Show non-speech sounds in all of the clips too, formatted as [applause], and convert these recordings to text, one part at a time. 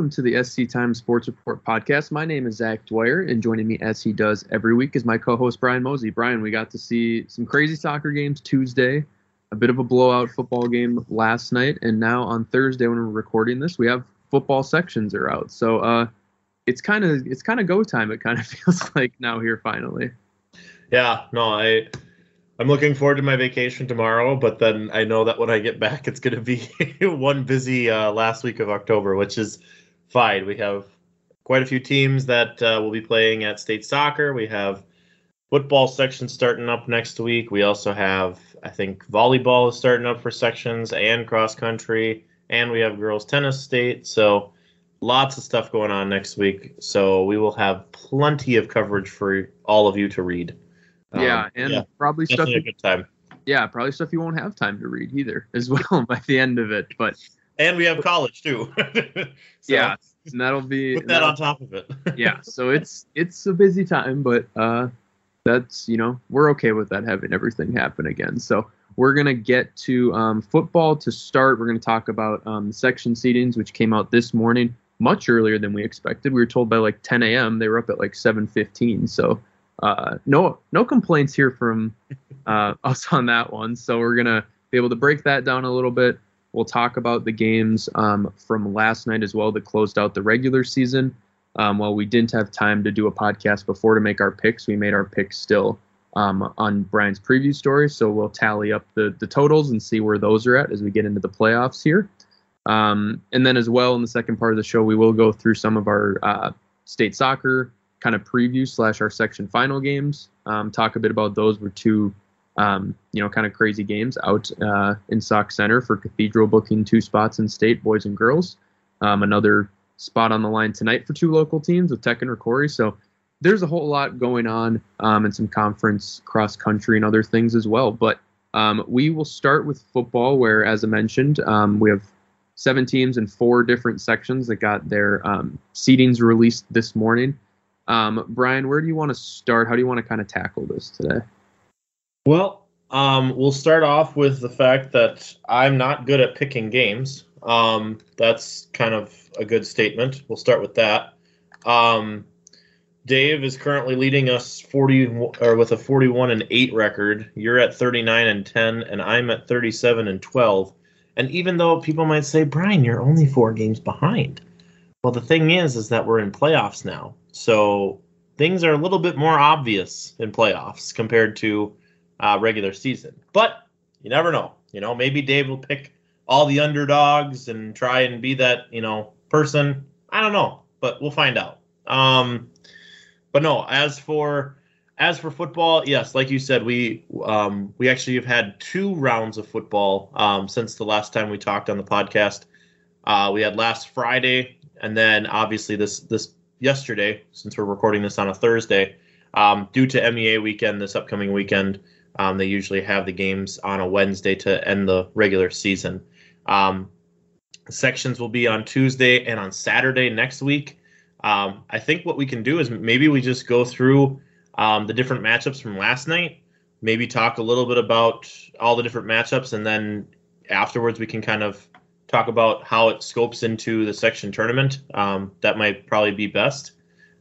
welcome to the SC Times Sports Report podcast. My name is Zach Dwyer, and joining me as he does every week is my co-host Brian Mozey. Brian, we got to see some crazy soccer games Tuesday, a bit of a blowout football game last night, and now on Thursday when we're recording this, we have football sections are out. So uh, it's kind of it's kind of go time. It kind of [laughs] feels like now here finally. Yeah, no, I I'm looking forward to my vacation tomorrow, but then I know that when I get back, it's going to be [laughs] one busy uh, last week of October, which is fine. We have quite a few teams that uh, will be playing at state soccer. We have football section starting up next week. We also have, I think, volleyball is starting up for sections and cross country, and we have girls tennis state. So lots of stuff going on next week. So we will have plenty of coverage for all of you to read. Yeah, um, and yeah, probably stuff. a good time. Yeah, probably stuff you won't have time to read either, as [laughs] well by the end of it. But and we have college too. [laughs] so yeah, and that'll be put that on top of it. [laughs] yeah, so it's it's a busy time, but uh, that's you know we're okay with that having everything happen again. So we're gonna get to um, football to start. We're gonna talk about um, section seedings, which came out this morning, much earlier than we expected. We were told by like 10 a.m. They were up at like 7:15. So uh, no no complaints here from uh, [laughs] us on that one. So we're gonna be able to break that down a little bit. We'll talk about the games um, from last night as well that closed out the regular season. Um, while we didn't have time to do a podcast before to make our picks, we made our picks still um, on Brian's preview story. So we'll tally up the the totals and see where those are at as we get into the playoffs here. Um, and then as well in the second part of the show, we will go through some of our uh, state soccer kind of preview slash our section final games. Um, talk a bit about those. Were two, um, you know, kind of crazy games out uh, in Sauk Centre for Cathedral booking two spots in state, boys and girls. Um, another spot on the line tonight for two local teams with Tech and Rocori. So there's a whole lot going on um, and some conference cross country and other things as well. But um, we will start with football, where, as I mentioned, um, we have seven teams in four different sections that got their um, seedings released this morning. Um, Brian, where do you want to start? How do you want to kind of tackle this today? Well, um, we'll start off with the fact that I'm not good at picking games. Um, that's kind of a good statement. We'll start with that. Um, Dave is currently leading us 40 or with a 41 and 8 record. You're at 39 and 10, and I'm at 37 and 12. And even though people might say, Brian, you're only four games behind. Well, the thing is, is that we're in playoffs now. So things are a little bit more obvious in playoffs compared to uh, regular season. But you never know. You know, maybe Dave will pick all the underdogs and try and be that you know person. I don't know, but we'll find out. Um, but no, as for as for football, yes, like you said, we um, we actually have had two rounds of football um, since the last time we talked on the podcast. Uh, we had last Friday, and then obviously this this yesterday, since we're recording this on a Thursday, um, due to MEA weekend this upcoming weekend. Um, they usually have the games on a Wednesday to end the regular season. Um, sections will be on Tuesday and on Saturday next week. Um, I think what we can do is maybe we just go through um, the different matchups from last night, maybe talk a little bit about all the different matchups, and then afterwards we can kind of talk about how it scopes into the section tournament. Um, that might probably be best,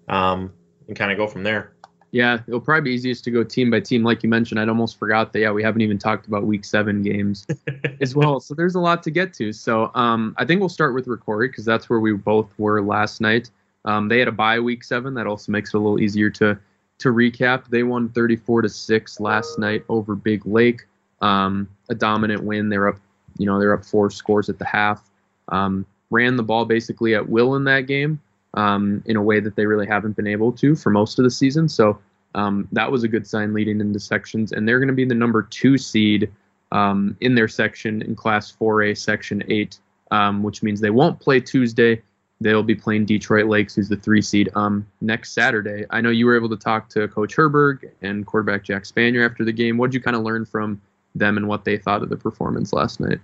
um, and kind of go from there. Yeah, it'll probably be easiest to go team by team. Like you mentioned, I'd almost forgot that. Yeah, we haven't even talked about week seven games [laughs] as well. So there's a lot to get to. So um, I think we'll start with Rocori because that's where we both were last night. Um, they had a bye week seven. That also makes it a little easier to to recap. They won 34 to six last night over Big Lake. Um, a dominant win. They're up you know they're up four scores at the half. Um, ran the ball basically at will in that game um, in a way that they really haven't been able to for most of the season. So um, that was a good sign leading into sections, and they're going to be the number two seed um, in their section in Class 4A, Section 8, um, which means they won't play Tuesday. They'll be playing Detroit Lakes, who's the three seed, um, next Saturday. I know you were able to talk to Coach Herberg and quarterback Jack Spanier after the game. What did you kind of learn from them and what they thought of the performance last night.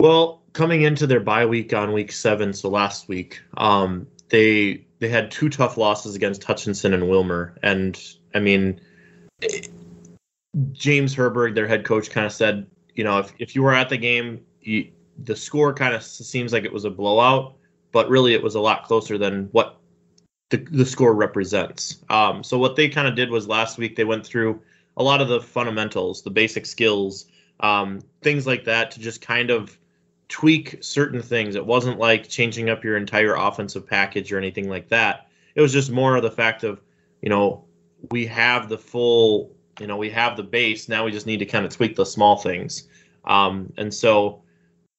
Well, coming into their bye week on week seven, so last week, um, they they had two tough losses against Hutchinson and Willmar, and I mean, James Herberg, their head coach, kind of said, you know, if if you were at the game, you, the score kind of seems like it was a blowout, but really it was a lot closer than what the, the score represents. Um, so what they kind of did was last week they went through a lot of the fundamentals, the basic skills, um, things like that to just kind of tweak certain things. It wasn't like changing up your entire offensive package or anything like that. It was just more of the fact of, you know, we have the full, you know, we have the base. Now we just need to kind of tweak the small things. Um, and so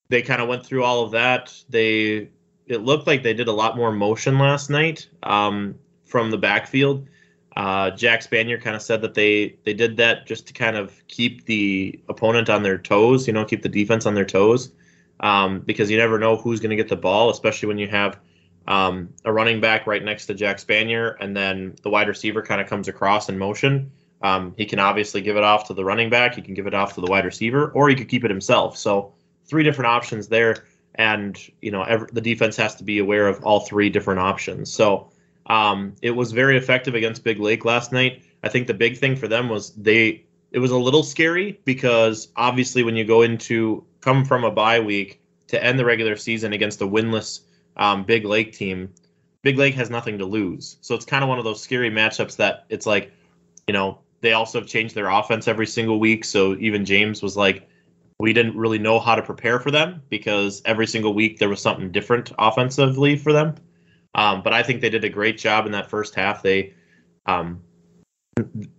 they kind of went through all of that. They, it looked like they did a lot more motion last night um, from the backfield. Uh, Jack Spanier kind of said that they they did that just to kind of keep the opponent on their toes, you know, keep the defense on their toes, um, because you never know who's going to get the ball, especially when you have um, a running back right next to Jack Spanier, and then the wide receiver kind of comes across in motion. Um, he can obviously give it off to the running back, he can give it off to the wide receiver, or he could keep it himself. So three different options there, and you know every, the defense has to be aware of all three different options. So um, it was very effective against Big Lake last night. I think the big thing for them was they it was a little scary because obviously when you go into come from a bye week to end the regular season against a winless um, Big Lake team, Big Lake has nothing to lose. So it's kind of one of those scary matchups that it's like, you know, they also have changed their offense every single week. So even James was like, we didn't really know how to prepare for them because every single week there was something different offensively for them. Um, but I think they did a great job in that first half. They um,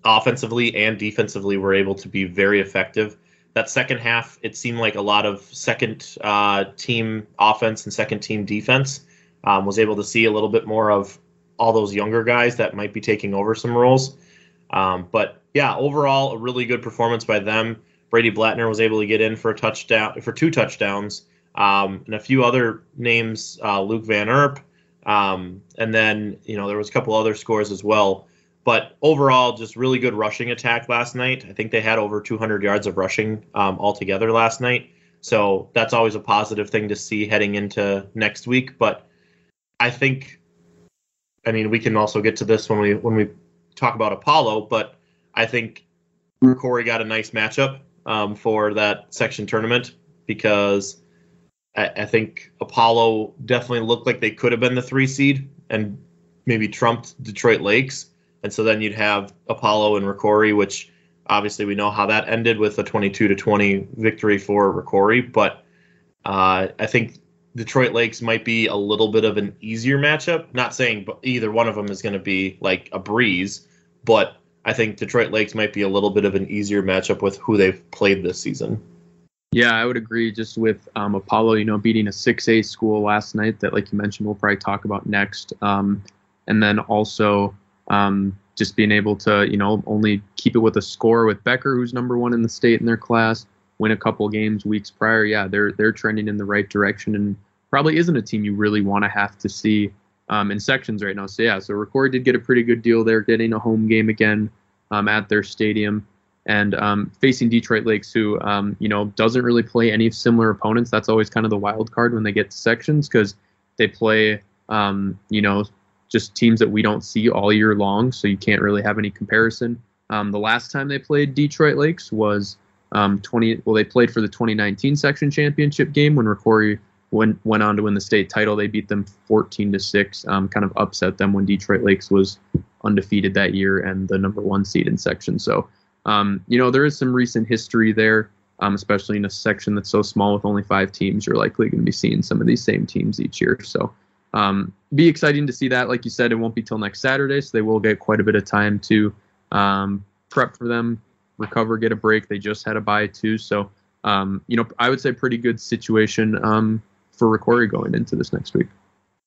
offensively and defensively were able to be very effective. That second half, it seemed like a lot of second uh, team offense and second team defense. Um, was able to see a little bit more of all those younger guys that might be taking over some roles. Um, but yeah, overall, a really good performance by them. Brady Blattner was able to get in for a touchdown, for two touchdowns, um, and a few other names. Uh, Luke Van Erp, um, and then you know there was a couple other scores as well. But overall, just really good rushing attack last night. I think they had over 200 yards of rushing um, altogether last night. So that's always a positive thing to see heading into next week. But I think, I mean, we can also get to this when we when we talk about Apollo. But I think Corey got a nice matchup um, for that section tournament because I, I think Apollo definitely looked like they could have been the three seed and maybe trumped Detroit Lakes. And so then you'd have Apollo and Rocori, which obviously we know how that ended with a 22 to 20 victory for Rocori. But uh, I think Detroit Lakes might be a little bit of an easier matchup. Not saying either one of them is going to be like a breeze, but I think Detroit Lakes might be a little bit of an easier matchup with who they've played this season. Yeah, I would agree. Just with um, Apollo, you know, beating a 6A school last night that, like you mentioned, we'll probably talk about next. Um, and then also um, just being able to, you know, only keep it with a score with Becker, who's number one in the state in their class, win a couple games weeks prior. Yeah, they're they're trending in the right direction, and probably isn't a team you really want to have to see um, in sections right now. So yeah, so Rocori did get a pretty good deal there, getting a home game again um, at their stadium and um, facing Detroit Lakes, who um, you know doesn't really play any similar opponents. That's always kind of the wild card when they get to sections because they play um, you know just teams that we don't see all year long, so you can't really have any comparison. Um, the last time they played Detroit Lakes was um, 20. Well, they played for the 2019 section championship game when Rocori went went on to win the state title. They beat them 14 to six, um, kind of upset them when Detroit Lakes was undefeated that year and the number one seed in section. So um, you know, there is some recent history there, um, especially in a section that's so small with only five teams. You're likely going to be seeing some of these same teams each year. So, um, be exciting to see that. Like you said, it won't be till next Saturday, so they will get quite a bit of time to um, prep for them, recover, get a break. They just had a bye too, so um, you know, I would say pretty good situation um, for Rocori going into this next week.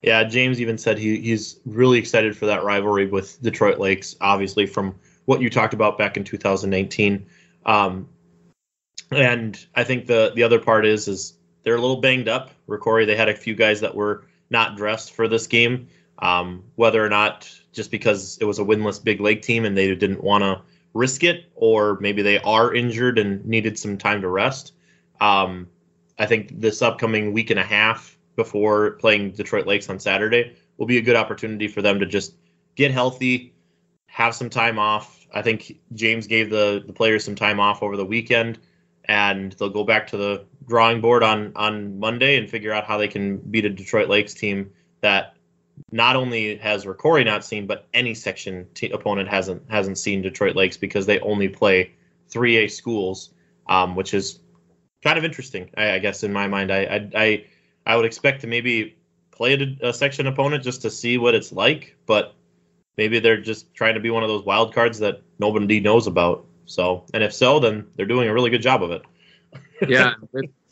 Yeah, James even said he, he's really excited for that rivalry with Detroit Lakes, obviously from what you talked about back in 2019. Um, and I think the the other part is is they're a little banged up. Rocori, they had a few guys that were not dressed for this game. Um, whether or not just because it was a winless Big Lake team and they didn't want to risk it, or maybe they are injured and needed some time to rest. Um, I think this upcoming week and a half before playing Detroit Lakes on Saturday will be a good opportunity for them to just get healthy, have some time off. I think James gave the, the players some time off over the weekend, and they'll go back to the drawing board on, on Monday and figure out how they can beat a Detroit Lakes team that not only has Rocori not seen, but any section t- opponent hasn't hasn't seen Detroit Lakes because they only play 3A schools, um, which is kind of interesting, I, I, guess in my mind. I, I I I would expect to maybe play a, a, section opponent just to see what it's like, but maybe they're just trying to be one of those wild cards that nobody knows about. So, and if so, then they're doing a really good job of it. [laughs] yeah,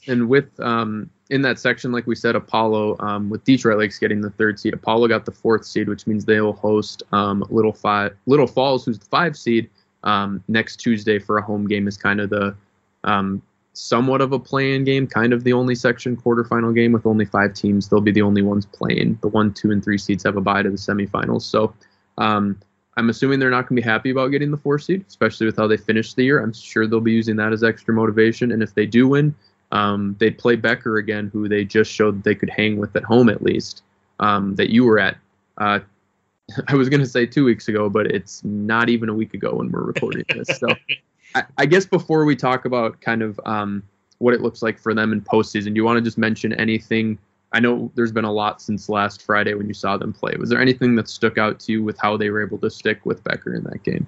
and with um, in that section, like we said, Apollo um, with Detroit Lakes getting the third seed. Apollo got the fourth seed, which means they will host um, Little Five Little Falls, who's the five seed, um, next Tuesday for a home game. Is kind of the um, somewhat of a play-in game, kind of the only section quarterfinal game with only five teams. They'll be the only ones playing. The one, two, and three seeds have a bye to the semifinals. So um, I'm assuming they're not going to be happy about getting the four seed, especially with how they finished the year. I'm sure they'll be using that as extra motivation. And if they do win, um, they'd play Becker again, who they just showed they could hang with at home at least, um, that you were at. Uh, [laughs] I was going to say two weeks ago, but it's not even a week ago when we're recording this. So [laughs] I, I, guess before we talk about kind of um, what it looks like for them in postseason, do you want to just mention anything? I know there's been a lot since last Friday when you saw them play. Was there anything that stuck out to you with how they were able to stick with Becker in that game?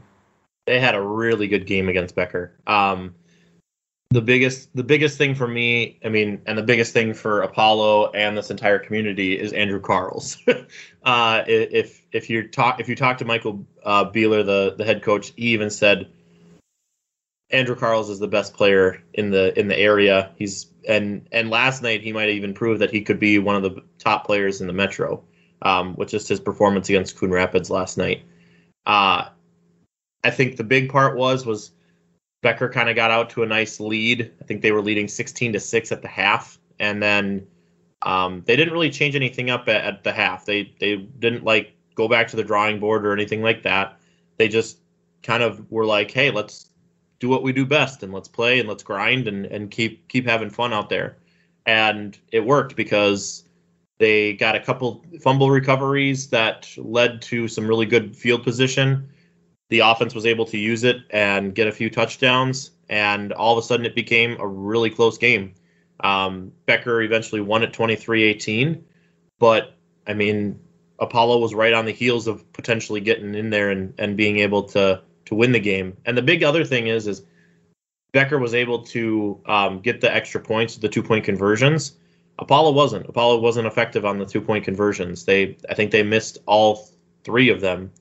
They had a really good game against Becker. Um, the biggest the biggest thing for me, I mean, and the biggest thing for Apollo and this entire community is Andrew Carls. [laughs] uh, if if you talk if you talk to Michael uh, Beeler, the the head coach, he even said Andrew Carls is the best player in the in the area. He's and and last night he might even prove that he could be one of the top players in the Metro, um, with just his performance against Coon Rapids last night. Uh, I think the big part was was Becker kind of got out to a nice lead. I think they were leading 16 to 6 at the half. And then um, they didn't really change anything up at, at, the half. They they didn't like go back to the drawing board or anything like that. They just kind of were like, hey, let's do what we do best and let's play and let's grind and, and keep keep having fun out there. And it worked because they got a couple fumble recoveries that led to some really good field position the offense was able to use it and get a few touchdowns, and all of a sudden it became a really close game. Um, Becker eventually won at 23-18, but I mean, Apollo was right on the heels of potentially getting in there and, and being able to to win the game. And the big other thing is is Becker was able to um, get the extra points, the two point conversions. Apollo wasn't. Apollo wasn't effective on the two point conversions. They I think they missed all three of them.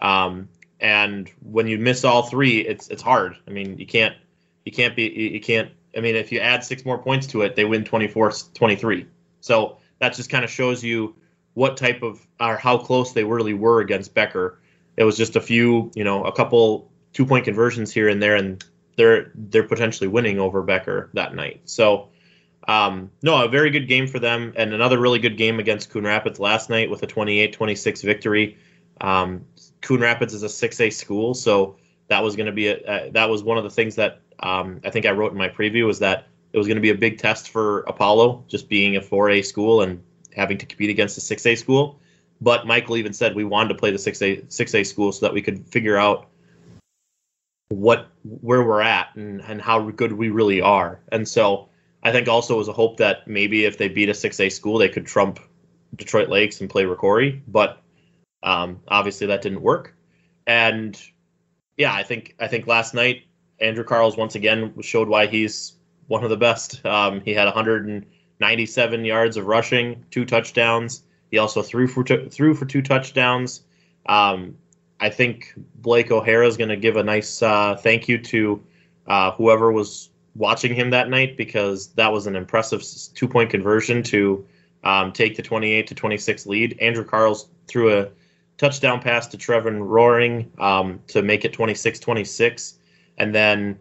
Um, and when you miss all three, it's it's hard. I mean, you can't you can't be you can't. I mean, if you add six more points to it, they win 24-23. So that just kind of shows you what type of or how close they really were against Becker. It was just a few, you know, a couple two point conversions here and there, and they're they're potentially winning over Becker that night. So. Um, no, a very good game for them, and another really good game against Coon Rapids last night with a 28-26 victory. Um, Coon Rapids is a 6A school, so that was going to be a, uh, that was one of the things that um, I think I wrote in my preview was that it was going to be a big test for Apollo, just being a 4A school and having to compete against a 6A school. But Michael even said we wanted to play the 6A 6A school so that we could figure out what where we're at and, and how good we really are. And so I think also was a hope that maybe if they beat a 6A school, they could trump Detroit Lakes and play Rocori. But um, obviously, that didn't work, and yeah, I think I think last night Andrew Carls once again showed why he's one of the best. Um, he had 197 yards of rushing, two touchdowns. He also threw for t- threw for two touchdowns. Um, I think Blake O'Hara is going to give a nice uh, thank you to uh, whoever was watching him that night because that was an impressive two point conversion to um, take the 28 to 26 lead. Andrew Carls threw a touchdown pass to Trevin Roaring um, to make it 26-26, and then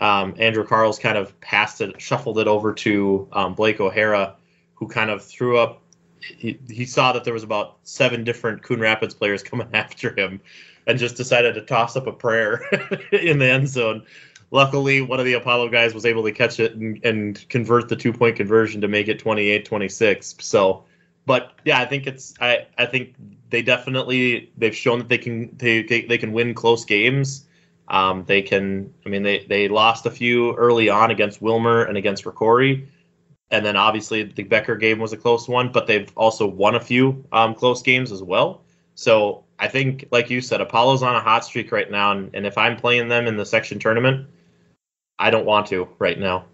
um, Andrew Carls kind of passed it, shuffled it over to um, Blake O'Hara, who kind of threw up. He, he saw that there was about seven different Coon Rapids players coming [laughs] after him, and just decided to toss up a prayer [laughs] in the end zone. Luckily, one of the Apollo guys was able to catch it and, and convert the two point conversion to make it 28 26. So, but yeah, I think it's I I think they definitely they've shown that they can they they they can win close games. Um, they can. I mean, they they lost a few early on against Willmar and against Rocori. And then obviously the Becker game was a close one, but they've also won a few um, close games as well. So I think, like you said, Apollo's on a hot streak right now, and, and if I'm playing them in the section tournament, I don't want to right now.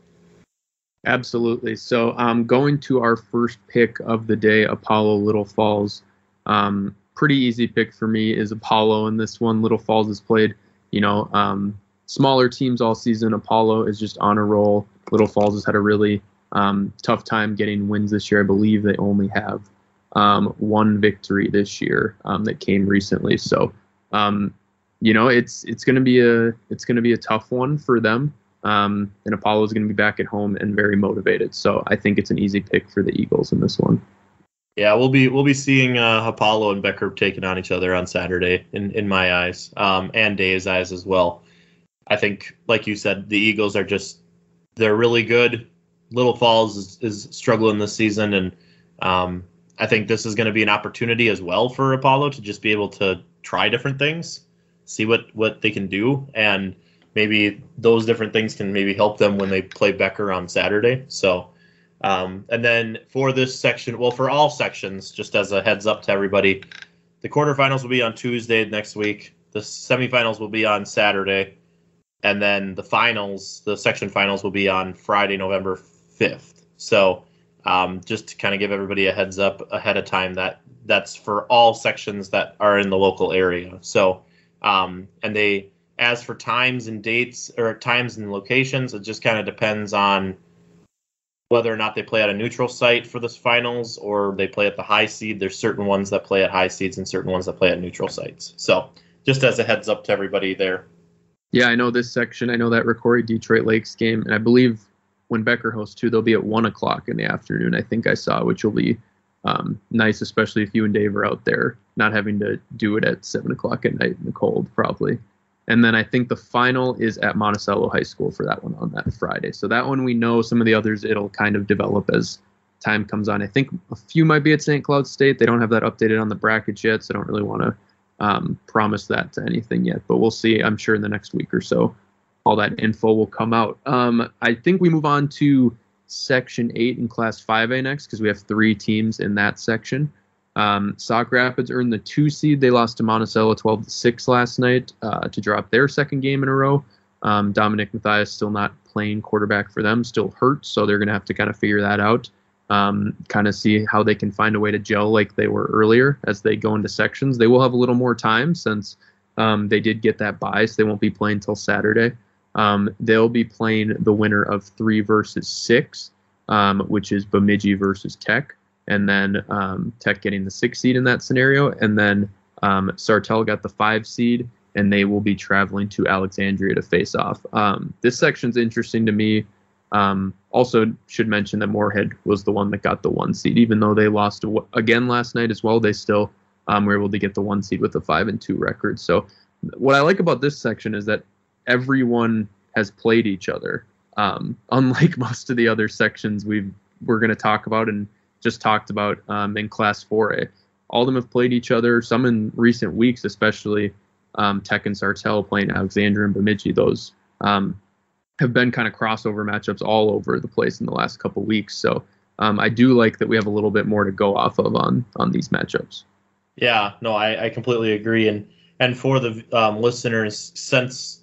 Absolutely. So, um, going to our first pick of the day, Apollo Little Falls. Um, pretty easy pick for me is Apollo in this one. Little Falls has played, you know, um, smaller teams all season. Apollo is just on a roll. Little Falls has had a really um, tough time getting wins this year. I believe they only have um, one victory this year um, that came recently. So, um, you know, it's it's going to be a it's going to be a tough one for them. Um, and Apollo is going to be back at home and very motivated. So I think it's an easy pick for the Eagles in this one. Yeah, we'll be we'll be seeing uh, Apollo and Becker taking on each other on Saturday in in my eyes, um, and Dave's eyes as well. I think, like you said, the Eagles are just they're really good. Little Falls is, is struggling this season, and um, I think this is going to be an opportunity as well for Apollo to just be able to try different things, see what what they can do, and maybe those different things can maybe help them when they play Becker on Saturday. So, um, and then for this section, well, for all sections, just as a heads up to everybody, the quarterfinals will be on Tuesday next week. The semifinals will be on Saturday, and then the finals, the section finals, will be on Friday, November fifth. So um, just to kind of give everybody a heads up ahead of time that that's for all sections that are in the local area. So, um, and they, as for times and dates or times and locations, it just kind of depends on whether or not they play at a neutral site for the finals or they play at the high seed. There's certain ones that play at high seeds and certain ones that play at neutral sites. So, just as a heads up to everybody there. Yeah, I know this section. I know that Rocori Detroit Lakes game, and I believe when Becker hosts too, they'll be at one o'clock in the afternoon. I think I saw, which will be um, nice, especially if you and Dave are out there, not having to do it at seven o'clock at night in the cold, probably. And then I think the final is at Monticello High School for that one on that Friday. So that one we know. Some of the others it'll kind of develop as time comes on. I think a few might be at St. Cloud State. They don't have that updated on the brackets yet, so I don't really want to um, promise that to anything yet. But we'll see. I'm sure in the next week or so all that info will come out. Um, I think we move on to Section 8 in Class 5A next because we have three teams in that section. Um, Rapids earned the two seed. They lost to Monticello 12 to 6 last night uh, to drop their second game in a row. Um, Dominic Matthias still not playing quarterback for them, still hurt, so they're going to have to kind of figure that out. Um, kind of see how they can find a way to gel like they were earlier as they go into sections. They will have a little more time since um, they did get that bye, so they won't be playing until Saturday. Um, they'll be playing the winner of three versus six, um, which is Bemidji versus Tech, and then um, Tech getting the six seed in that scenario, and then um, Sartell got the five seed, and they will be traveling to Alexandria to face off. Um, this section's interesting to me. Um, also, should mention that Moorhead was the one that got the one seed, even though they lost again last night as well. They still were able to get the one seed with a five and two record. So, what I like about this section is that everyone has played each other. Um, [laughs] unlike most of the other sections we've we're going to talk about and just talked about um, in Class 4A, all of them have played each other. Some in recent weeks, especially um, Tech and Sartell playing Alexandria and Bemidji. Those um, have been kind of crossover matchups all over the place in the last couple weeks. So um, I do like that we have a little bit more to go off of on on these matchups. Yeah, no, I, I completely agree. And and for the um, listeners, since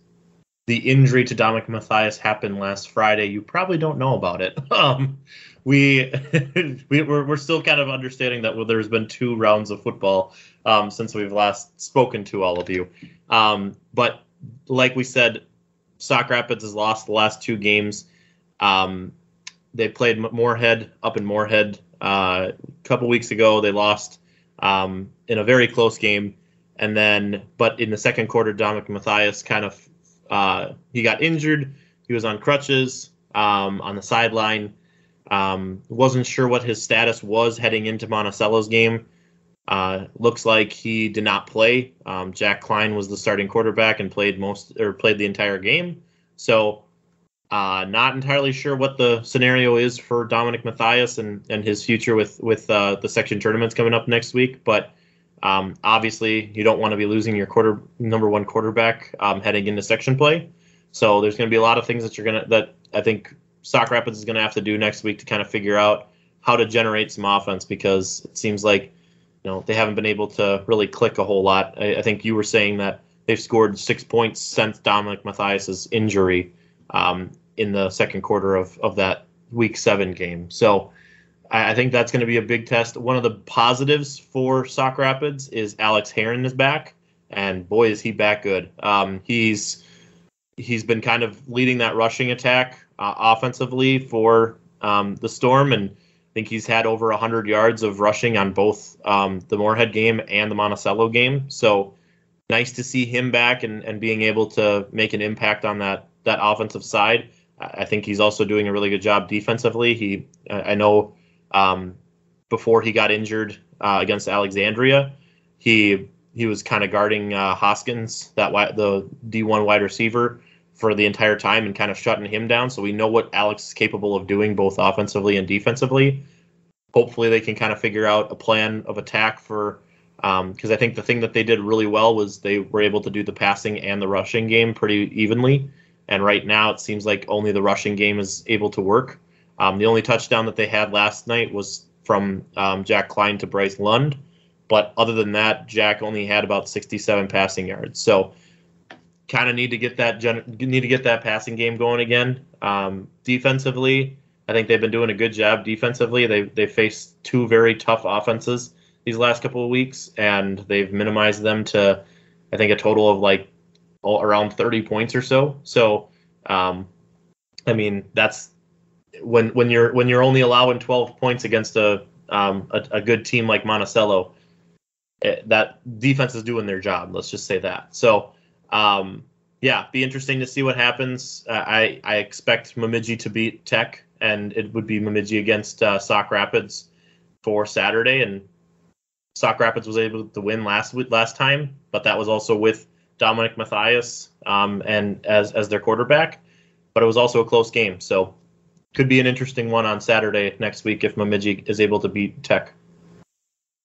the injury to Dominic Matthias happened last Friday, you probably don't know about it. [laughs] Um, we, [laughs] we we're, we're still kind of understanding that well, there's been two rounds of football um, since we've last spoken to all of you. Um, but like we said, Sauk Rapids has lost the last two games. Um, they played Moorhead up in Moorhead uh, a couple weeks ago. They lost um, in a very close game, and then but in the second quarter, Dominic Matthias kind of uh, he got injured. He was on crutches um, on the sideline. Um, wasn't sure what his status was heading into Monticello's game. Uh, looks like he did not play. Um, Jack Klein was the starting quarterback and played most or played the entire game. So, uh, not entirely sure what the scenario is for Dominic Matthias and, and his future with with uh, the section tournaments coming up next week. But um, obviously, you don't want to be losing your quarter number one quarterback um, heading into section play. So there's going to be a lot of things that you're gonna that I think Sauk Rapids is going to have to do next week to kind of figure out how to generate some offense because it seems like you know they haven't been able to really click a whole lot. I, I think you were saying that they've scored six points since Dominic Matthias's injury um, in the second quarter of, of that week seven game. So I, I think that's going to be a big test. One of the positives for Sauk Rapids is Alex Heron is back, and boy is he back good. Um, he's he's been kind of leading that rushing attack uh, offensively for um, the Storm, and I think he's had over 100 yards of rushing on both um, the Moorhead game and the Monticello game. So nice to see him back and, and being able to make an impact on that that offensive side. I think he's also doing a really good job defensively. He, I know, um, before he got injured uh, against Alexandria, he he was kind of guarding uh, Hoskins, that the D1 wide receiver, for the entire time and kind of shutting him down. So we know what Alex is capable of doing both offensively and defensively. Hopefully, they can kind of figure out a plan of attack for because um, I think the thing that they did really well was they were able to do the passing and the rushing game pretty evenly. And right now, it seems like only the rushing game is able to work. Um, the only touchdown that they had last night was from um, Jack Klein to Bryce Lund. But other than that, Jack only had about 67 passing yards. So kind of need to get that gen- need to get that passing game going again. Um, defensively, I think they've been doing a good job defensively. They they faced two very tough offenses these last couple of weeks, and they've minimized them to I think a total of like around 30 points or so. So, um, I mean that's when when you're when you're only allowing 12 points against a um, a, a good team like Monticello, it, eh, that defense is doing their job. Let's just say that. So um, yeah, be interesting to see what happens. Uh, I I expect Bemidji to beat Tech, and it would be Bemidji against uh, Sauk Rapids for Saturday. And Sauk Rapids was able to win last last time, but that was also with Dominic Matthias um, and as as their quarterback. But it was also a close game, so could be an interesting one on Saturday next week if Bemidji is able to beat Tech.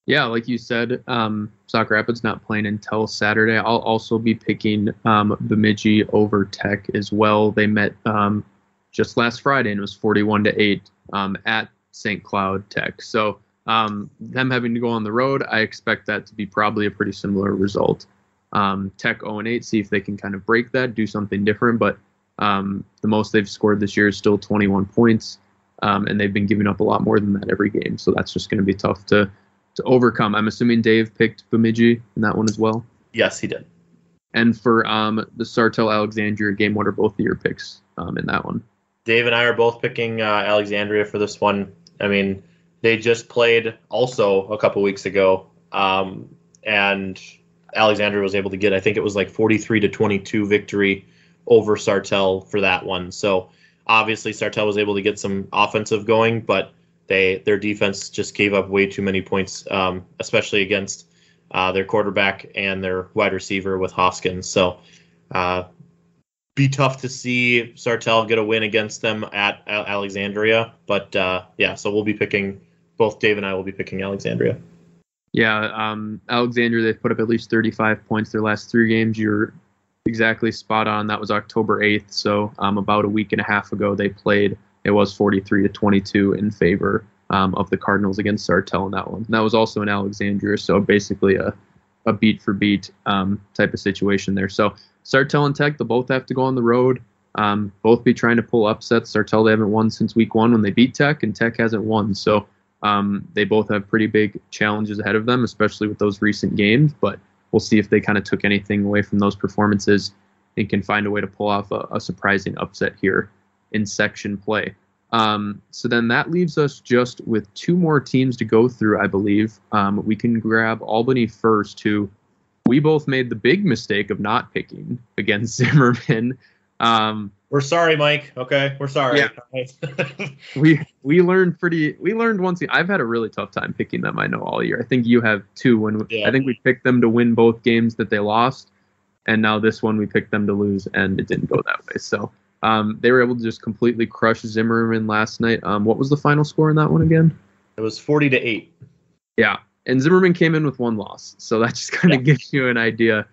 Yeah, like you said, um, Rapids not playing until Saturday. I'll also be picking um, Bemidji over Tech as well. They met um, just last Friday and it was 41 to 8 um, at St. Cloud Tech. So um, them having to go on the road, I expect that to be probably a pretty similar result. Um, Tech 0 8, see if they can kind of break that, do something different. But um, the most they've scored this year is still 21 points, um, and they've been giving up a lot more than that every game. So that's just going to be tough to to overcome. I'm assuming Dave picked Bemidji in that one as well. Yes, he did. And for um, the Sartell Alexandria game, what are both of your picks um, in that one? Dave and I are both picking uh, Alexandria for this one. I mean, they just played also a couple weeks ago, um, and Alexandria was able to get, I think it was like 43 to 22 victory over Sartell for that one. So obviously Sartell was able to get some offensive going, but they their defense just gave up way too many points, um, especially against uh, their quarterback and their wide receiver with Hoskins. So, uh, be tough to see Sartell get a win against them at Alexandria. But uh, yeah, so we'll be picking both Dave and I will be picking Alexandria. Yeah, um, Alexandria they've put up at least 35 points their last three games. You're exactly spot on. That was October 8th, so um, about a week and a half ago they played it was 43 to 22 in favor um, of the Cardinals against Sartell in that one. And that was also in Alexandria, so basically a, a beat for beat um, type of situation there. So Sartell and Tech, they'll both have to go on the road. Um, both be trying to pull upsets. Sartell they haven't won since week one when they beat Tech, and Tech hasn't won. So um, they both have pretty big challenges ahead of them, especially with those recent games. But we'll see if they kind of took anything away from those performances and can find a way to pull off a, a surprising upset here in section play. Um, so then that leaves us just with two more teams to go through, I believe. Um, we can grab Albany first, who we both made the big mistake of not picking against [laughs] Zimmerman. Um, we're sorry, Mike. Okay, we're sorry. Yeah. [laughs] we we learned pretty. We learned once. I've had a really tough time picking them. I know all year. I think you have too. When yeah. I think we picked them to win both games that they lost, and now this one we picked them to lose, and it didn't go that way. So um, they were able to just completely crush Zimmerman last night. Um, what was the final score in that one again? It was 40 to 8. Yeah. And Zimmerman came in with one loss. So that just kind of yeah. gives you an idea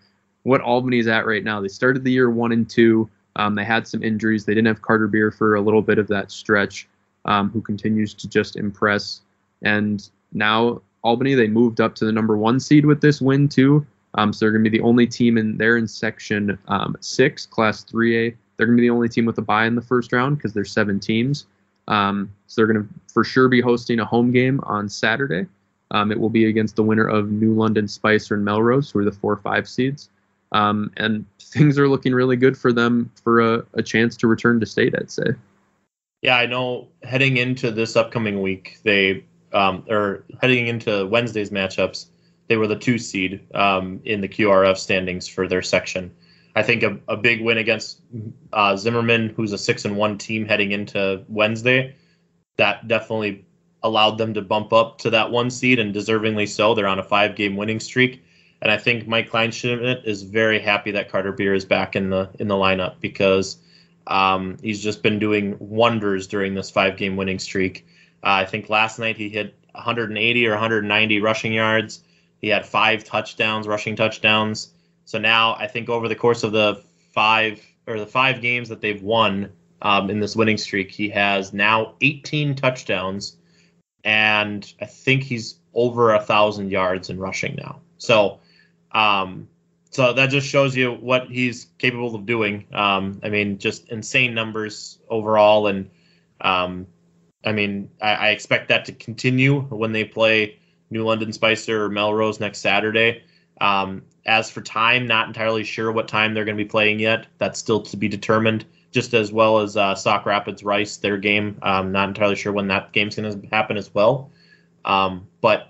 what Albany's at right now. They started the year 1 and 2. Um, they had some injuries. They didn't have Carter Beer for a little bit of that stretch, um, who continues to just impress. And now Albany, they moved up to the number one seed with this win too. Um, so they're going to be the only team in there in Section um, Six, Class 3A. They're going to be the only team with a bye in the first round because there's seven teams. Um, so they're going to for sure be hosting a home game on Saturday. Um, it will be against the winner of New London, Spicer, and Melrose, who are the four five seeds. Um, and things are looking really good for them for a, a chance to return to state, I'd say. Yeah, I know heading into this upcoming week, they um, or heading into Wednesday's matchups, they were the two seed um, in the QRF standings for their section. I think a, a big win against uh, Zimmerman, who's a six and one team heading into Wednesday, that definitely allowed them to bump up to that one seed and deservingly so. They're on a five game winning streak. And I think Mike Kleinschmidt is very happy that Carter Beer is back in the in the lineup because um, he's just been doing wonders during this five game winning streak. Uh, I think last night he hit 180 or 190 rushing yards. He had five touchdowns, rushing touchdowns. So now I think over the course of the five or the five games that they've won um, in this winning streak, he has now 18 touchdowns, and I think he's over a thousand yards in rushing now. So, um, so that just shows you what he's capable of doing. Um, I mean, just insane numbers overall, and um, I mean, I, I expect that to continue when they play New London Spicer or Melrose next Saturday. Um, as for time, not entirely sure what time they're going to be playing yet. That's still to be determined. Just as well as uh, Sauk Rapids Rice, their game. Um, not entirely sure when that game's going to happen as well. Um, but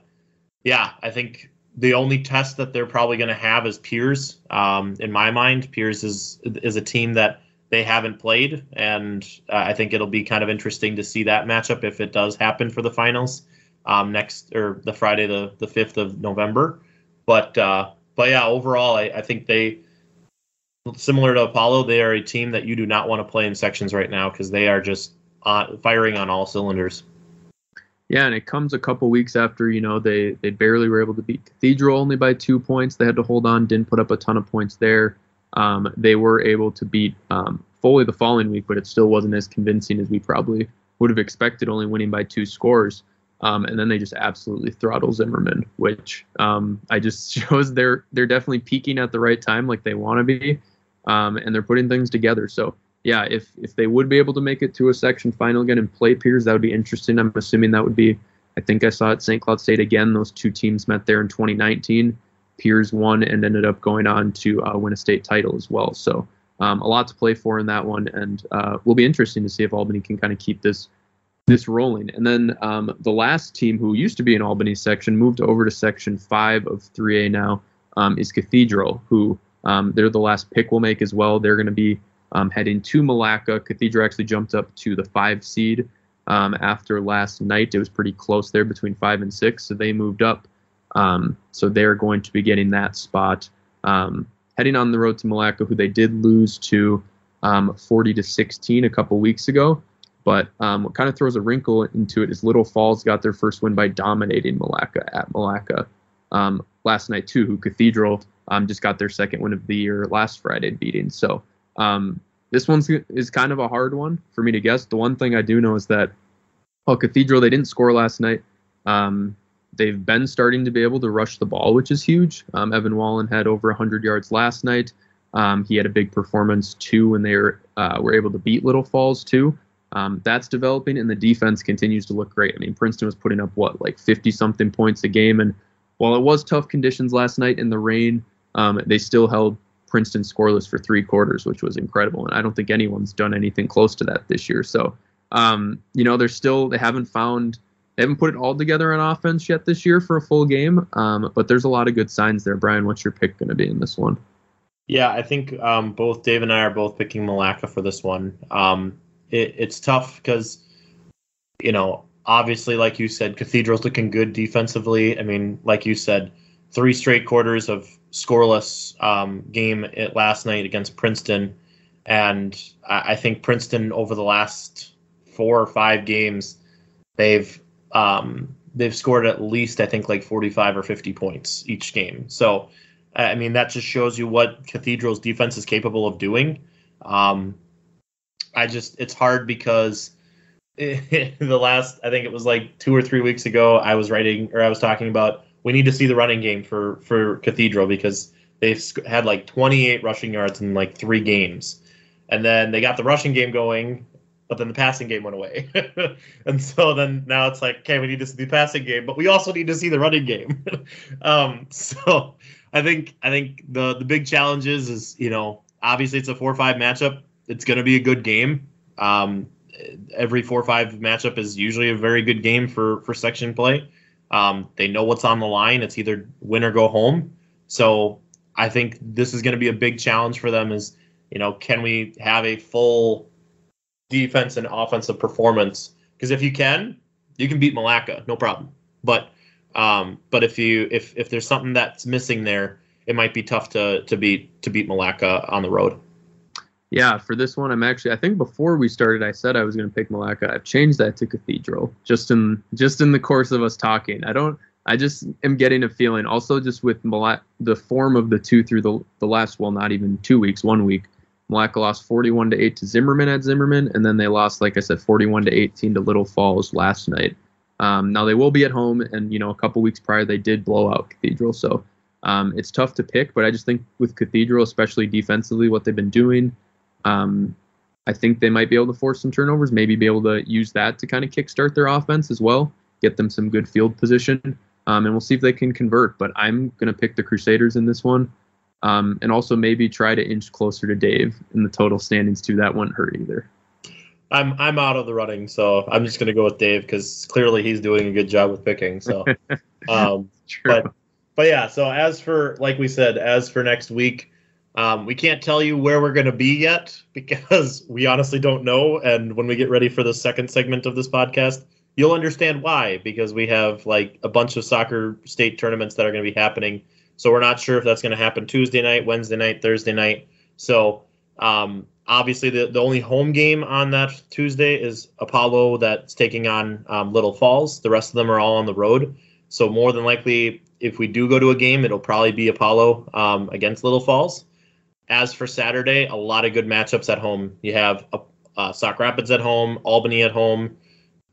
yeah, I think the only test that they're probably going to have is Pierz. Um, in my mind, Pierz is is a team that they haven't played, and uh, I think it'll be kind of interesting to see that matchup if it does happen for the finals um, next or the Friday the the fifth of November. But uh, but yeah, overall, I, I think they similar to Apollo, they are a team that you do not want to play in sections right now because they are just on, firing on all cylinders. Yeah, and it comes a couple weeks after you know they they barely were able to beat Cathedral only by two points. They had to hold on, didn't put up a ton of points there. Um, they were able to beat um, Foley the following week, but it still wasn't as convincing as we probably would have expected, only winning by two scores. Um, and then they just absolutely throttle Zimmerman, which um, I just [laughs] shows they're they're definitely peaking at the right time, like they want to be, um, and they're putting things together. So yeah, if if they would be able to make it to a section final again and play Pierz, that would be interesting. I'm assuming that would be. I think I saw it St. Cloud State again. Those two teams met there in 2019. Pierz won and ended up going on to uh, win a state title as well. So um, a lot to play for in that one, and uh, will be interesting to see if Albany can kind of keep this this rolling. And then um, the last team who used to be in Albany section moved over to section five of 3A now um, is Cathedral, who um, they're the last pick we'll make as well. They're going to be um, heading to Milaca. Cathedral actually jumped up to the five seed um, after last night. It was pretty close there between five and six, so they moved up. Um, so they're going to be getting that spot. heading on the road to Milaca, who they did lose to 40 to 16 a couple weeks ago. But um, what kind of throws a wrinkle into it is Little Falls got their first win by dominating Milaca at Milaca um, last night too. Who Cathedral um, just got their second win of the year last Friday, beating. So um, this one is kind of a hard one for me to guess. The one thing I do know is that well, Cathedral they didn't score last night. Um, they've been starting to be able to rush the ball, which is huge. Um, Evan Wallen had over 100 yards last night. he had a big performance too when they were, uh, were able to beat Little Falls too. Um, that's developing, and the defense continues to look great. I mean, Princeton was putting up what like 50 something points a game, and while it was tough conditions last night in the rain, um, they still held Princeton scoreless for three quarters, which was incredible. And I don't think anyone's done anything close to that this year. So, um, you know, they're still they haven't found they haven't put it all together on offense yet this year for a full game. Um, but there's a lot of good signs there. Brian, what's your pick going to be in this one? Yeah, I think um, both Dave and I are both picking Milaca for this one. Um, it, it's tough because you know obviously like you said cathedral's looking good defensively i mean like you said three straight quarters of scoreless um, game last night against princeton. And I, I, think princeton over the last four or five games they've um, they've scored at least i think like 45 or 50 points each game. So i mean that just shows you what cathedral's defense is capable of doing. Um, I just it's hard because [laughs] the last I think it was like two or three weeks ago I was writing or I was talking about we need to see the running game for for Cathedral because they've had like 28 rushing yards in like three games, and then they got the rushing game going, but then the passing game went away, [laughs] and so then now it's like okay we need to see the passing game, but we also need to see the running game. [laughs] um, so I think I think the the big challenge is is you know obviously it's a four five matchup. It's going to be a good game. Um, every four five matchup is usually a very good game for for section play. Um, they know what's on the line. It's either win or go home. So I think this is going to be a big challenge for them. Is you know can we have a full defense and offensive performance? Because if you can, you can beat Milaca, no problem. But um, but if you if if there's something that's missing there, it might be tough to to beat to beat Milaca on the road. Yeah, for this one, I'm actually. I think before we started, I said I was going to pick Milaca. I've changed that to Cathedral just in just in the course of us talking. I don't. I just am getting a feeling. Also, just with Milaca, the form of the two through the the last, well, not even two weeks, one week. Milaca lost 41 to 8 to Zimmerman at Zimmerman, and then they lost, like I said, 41 to 18 to Little Falls last night. Um, now they will be at home, and you know, a couple weeks prior they did blow out Cathedral, so um, it's tough to pick. But I just think with Cathedral, especially defensively, what they've been doing, um, I think they might be able to force some turnovers, maybe be able to use that to kind of kickstart their offense as well, get them some good field position, um, and we'll see if they can convert. But I'm going to pick the Crusaders in this one, um, and also maybe try to inch closer to Dave in the total standings too. That wouldn't hurt either. I'm I'm out of the running, so I'm just going to go with Dave because clearly he's doing a good job with picking. So, [laughs] um, but but yeah. So as for like we said, as for next week, um, we can't tell you where we're going to be yet [laughs] because we honestly don't know. And when we get ready for the second segment of this podcast, you'll understand why because we have like a bunch of soccer state tournaments that are going to be happening. So we're not sure if that's going to happen Tuesday night, Wednesday night, Thursday night. So um, obviously the, the only home game on that Tuesday is Apollo that's taking on um, Little Falls. The rest of them are all on the road. So more than likely, if we do go to a game, it'll probably be Apollo um, against Little Falls. As for Saturday, a lot of good matchups at home. You have uh, uh, Sauk Rapids at home, Albany at home,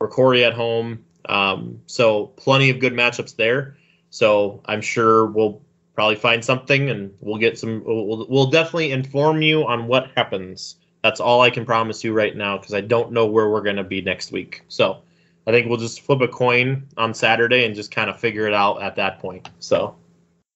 Rocori at home. Um, so plenty of good matchups there. So I'm sure we'll probably find something and we'll get some we'll, we'll definitely inform you on what happens that's all i can promise you right now because i don't know where we're going to be next week so i think we'll just flip a coin on saturday and just kind of figure it out at that point so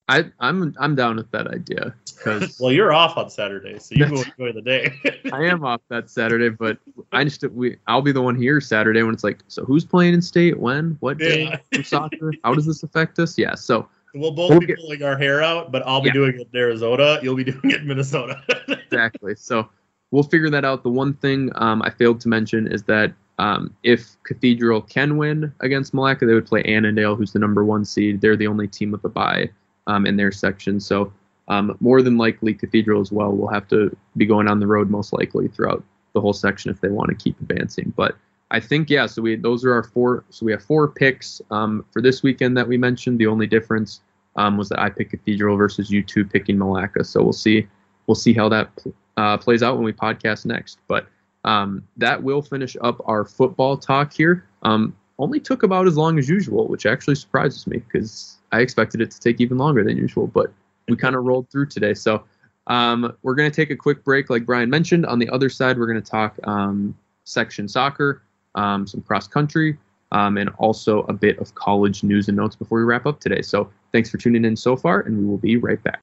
I, I'm I'm down with that idea because [laughs] well you're off on Saturday so you go enjoy the day. [laughs] I am off that Saturday, but I just we I'll be the one here Saturday when it's like so who's playing in state when what day yeah. for soccer how does this affect us yeah so We'll both we'll be get, pulling our hair out, but I'll be yeah. doing it in Arizona. You'll be [laughs] doing it in Minnesota. exactly. So we'll figure that out. The one thing um, I failed to mention is that um, if Cathedral can win against Milaca, they would play Annandale, who's the number one seed. They're the only team with a bye um, in their section. So um, more than likely, Cathedral as well will have to be going on the road most likely throughout the whole section if they want to keep advancing. But I think yeah. So we those are our four. So we have four picks um, for this weekend that we mentioned. The only difference um, was that I picked Cathedral versus you two picking Milaca. So we'll see. We'll see how that uh, plays out when we podcast next. But um, that will finish up our football talk here. Um, only took about as long as usual, which actually surprises me because I expected it to take even longer than usual. But we kind of rolled through today. So um, we're going to take a quick break, like Brian mentioned. On the other side, we're going to talk um, section soccer um, some cross country, um, and also a bit of college news and notes before we wrap up today. So thanks for tuning in so far, and we will be right back.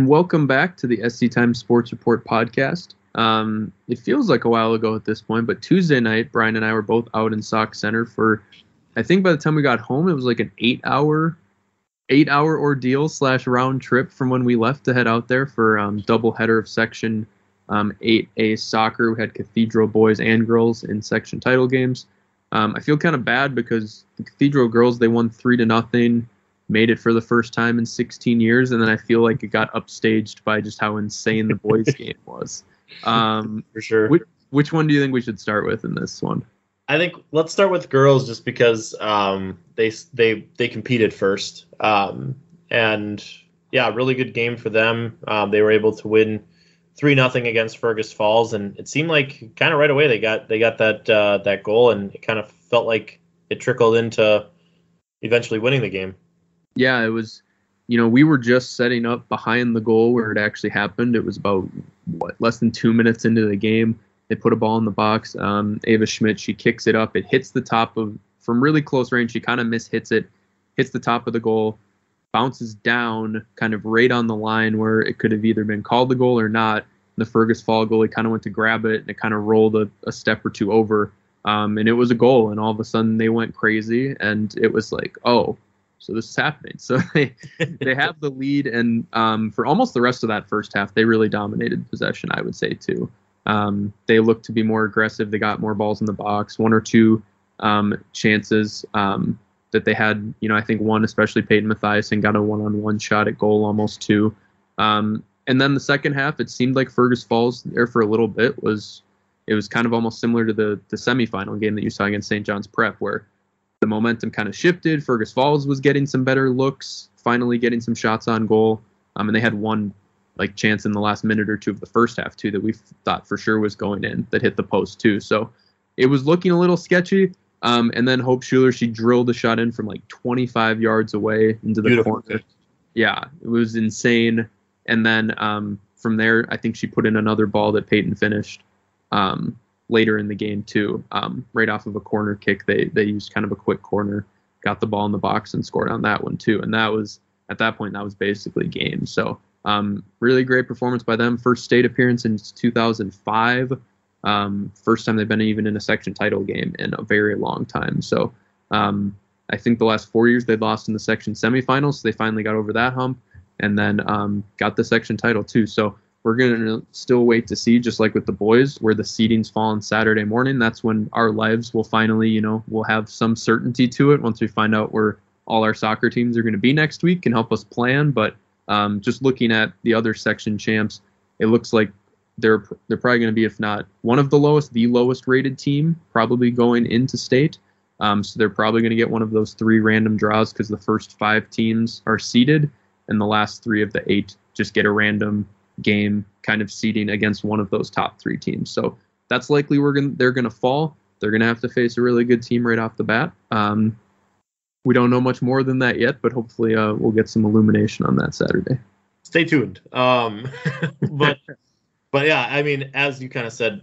And welcome back to the SC Times Sports Report podcast. Um, it feels like a while ago at this point, but Tuesday night, Brian and I were both out in Sauk Centre for, I think by the time we got home, it was like an eight-hour, eight-hour ordeal slash round trip from when we left to head out there for um, double header of section Um, 8A soccer, we had Cathedral boys and girls in section title games. Um, I feel kind of bad because the Cathedral girls they won three to nothing, made it for the first time in 16 years, and then I feel like it got upstaged by just how insane the boys [laughs] game was. Um, for sure. Which, which one do you think we should start with in this one? I think let's start with girls just because um, they they they competed first, um, and yeah, really good game for them. Um, they were able to win three nothing against Fergus Falls, and it seemed like kind of right away they got they got that uh, that goal, and it kind of felt like it trickled into eventually winning the game. Yeah, it was. You know, we were just setting up behind the goal where it actually happened. It was about what less than two minutes into the game they put a ball in the box. Um, Ava Schmidt, she kicks it up. It hits the top of from really close range. She kind of mishits it, hits the top of the goal, bounces down, kind of right on the line where it could have either been called the goal or not. The Fergus Fall goalie kind of went to grab it and it kind of rolled a, a step or two over. Um, and it was a goal. And all of a sudden they went crazy. And it was like, oh, so this is happening. So [laughs] they they have the lead, and um, for almost the rest of that first half, they really dominated possession. I would say too. Um, they looked to be more aggressive. They got more balls in the box. One or two um, chances um, that they had. You know, I think one, especially Peyton Mathiasen, got a one-on-one shot at goal, almost two. Um, and then the second half, it seemed like Fergus Falls there for a little bit was it was kind of almost similar to the the semifinal game that you saw against St. John's Prep, where the momentum kind of shifted. Fergus Falls was getting some better looks, finally getting some shots on goal. Um, and they had one like chance in the last minute or two of the first half too that we thought for sure was going in that hit the post too. So it was looking a little sketchy. Um, and then Hope Schuler, she drilled a shot in from like 25 yards away into the Beautiful. corner. Yeah, it was insane. And then um, from there, I think she put in another ball that Peyton finished um, later in the game too, um, right off of a corner kick. They they used kind of a quick corner, got the ball in the box and scored on that one too. And that was at that point that was basically game. So um, really great performance by them. First state appearance since 2005. Um, first time they've been even in a section title game in a very long time. So um, I think the last four years they lost in the section semifinals. So they finally got over that hump and then um, got the section title too. So we're going to still wait to see, just like with the boys, where the seedings fall on Saturday morning. That's when our lives will finally, you know, we'll have some certainty to it once we find out where all our soccer teams are going to be next week and help us plan. But um, just looking at the other section champs, it looks like they're they're probably going to be, if not one of the lowest, the lowest rated team, probably going into state. Um, so they're probably going to get one of those three random draws because the first five teams are seeded, and the last three of the eight just get a random game kind of seeding against one of those top three teams. So that's likely we're going they're going to fall. They're going to have to face a really good team right off the bat. Um, we don't know much more than that yet, but hopefully uh, we'll get some illumination on that Saturday. Stay tuned. Um, [laughs] but [laughs] but yeah, I mean, as you kind of said,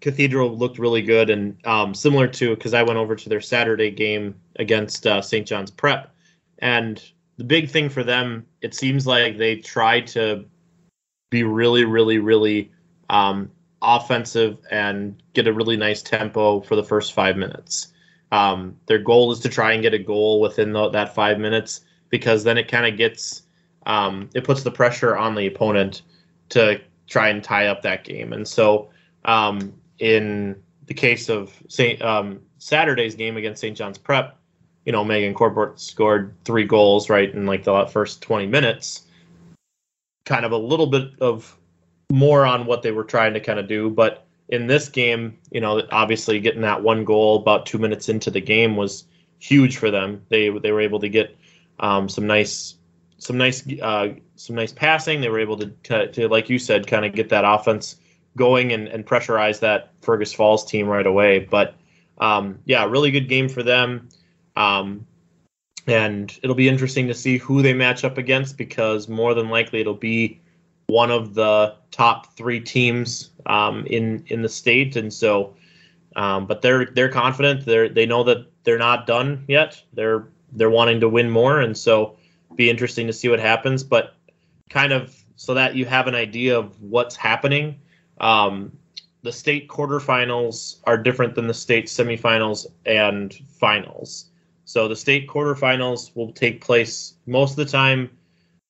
Cathedral looked really good and um, similar to because I went over to their Saturday game against uh, St. John's Prep, and the big thing for them, it seems like they tried to be really, really, really um, offensive and get a really nice tempo for the first five minutes. Um, their goal is to try and get a goal within the, that five minutes because then it kind of gets um, it puts the pressure on the opponent to try and tie up that game. And so um, in the case of Saint um, Saturday's game against St. John's Prep, you know Megan Corbett scored three goals right in like the first 20 minutes. Kind of a little bit of more on what they were trying to kind of do, but in this game, you know, obviously getting that one goal about two minutes into the game was huge for them. They they were able to get um, some nice some nice uh, some nice passing. They were able to, to, to like you said, kind of get that offense going and, and pressurize that Fergus Falls team right away. But um, yeah, really good game for them. Um, and it'll be interesting to see who they match up against because more than likely it'll be one of the top three teams um, in in the state, and so, um, but they're they're confident. They they know that they're not done yet. They're they're wanting to win more, and so be interesting to see what happens. But kind of so that you have an idea of what's happening. Um, the state quarterfinals are different than the state semifinals and finals. So the state quarterfinals will take place most of the time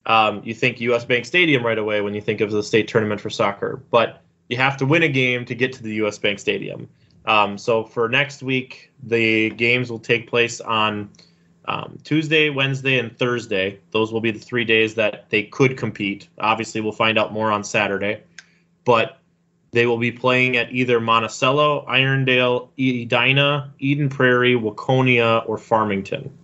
um, you think U.S. Bank Stadium right away when you think of the state tournament for soccer. But you have to win a game to get to the U.S. Bank Stadium. Um, so for next week, the games will take place on um, Tuesday, Wednesday, and Thursday. Those will be the three days that they could compete. Obviously, we'll find out more on Saturday, but they will be playing at either Monticello, Irondale, Edina, Eden Prairie, Waconia, or Farmington.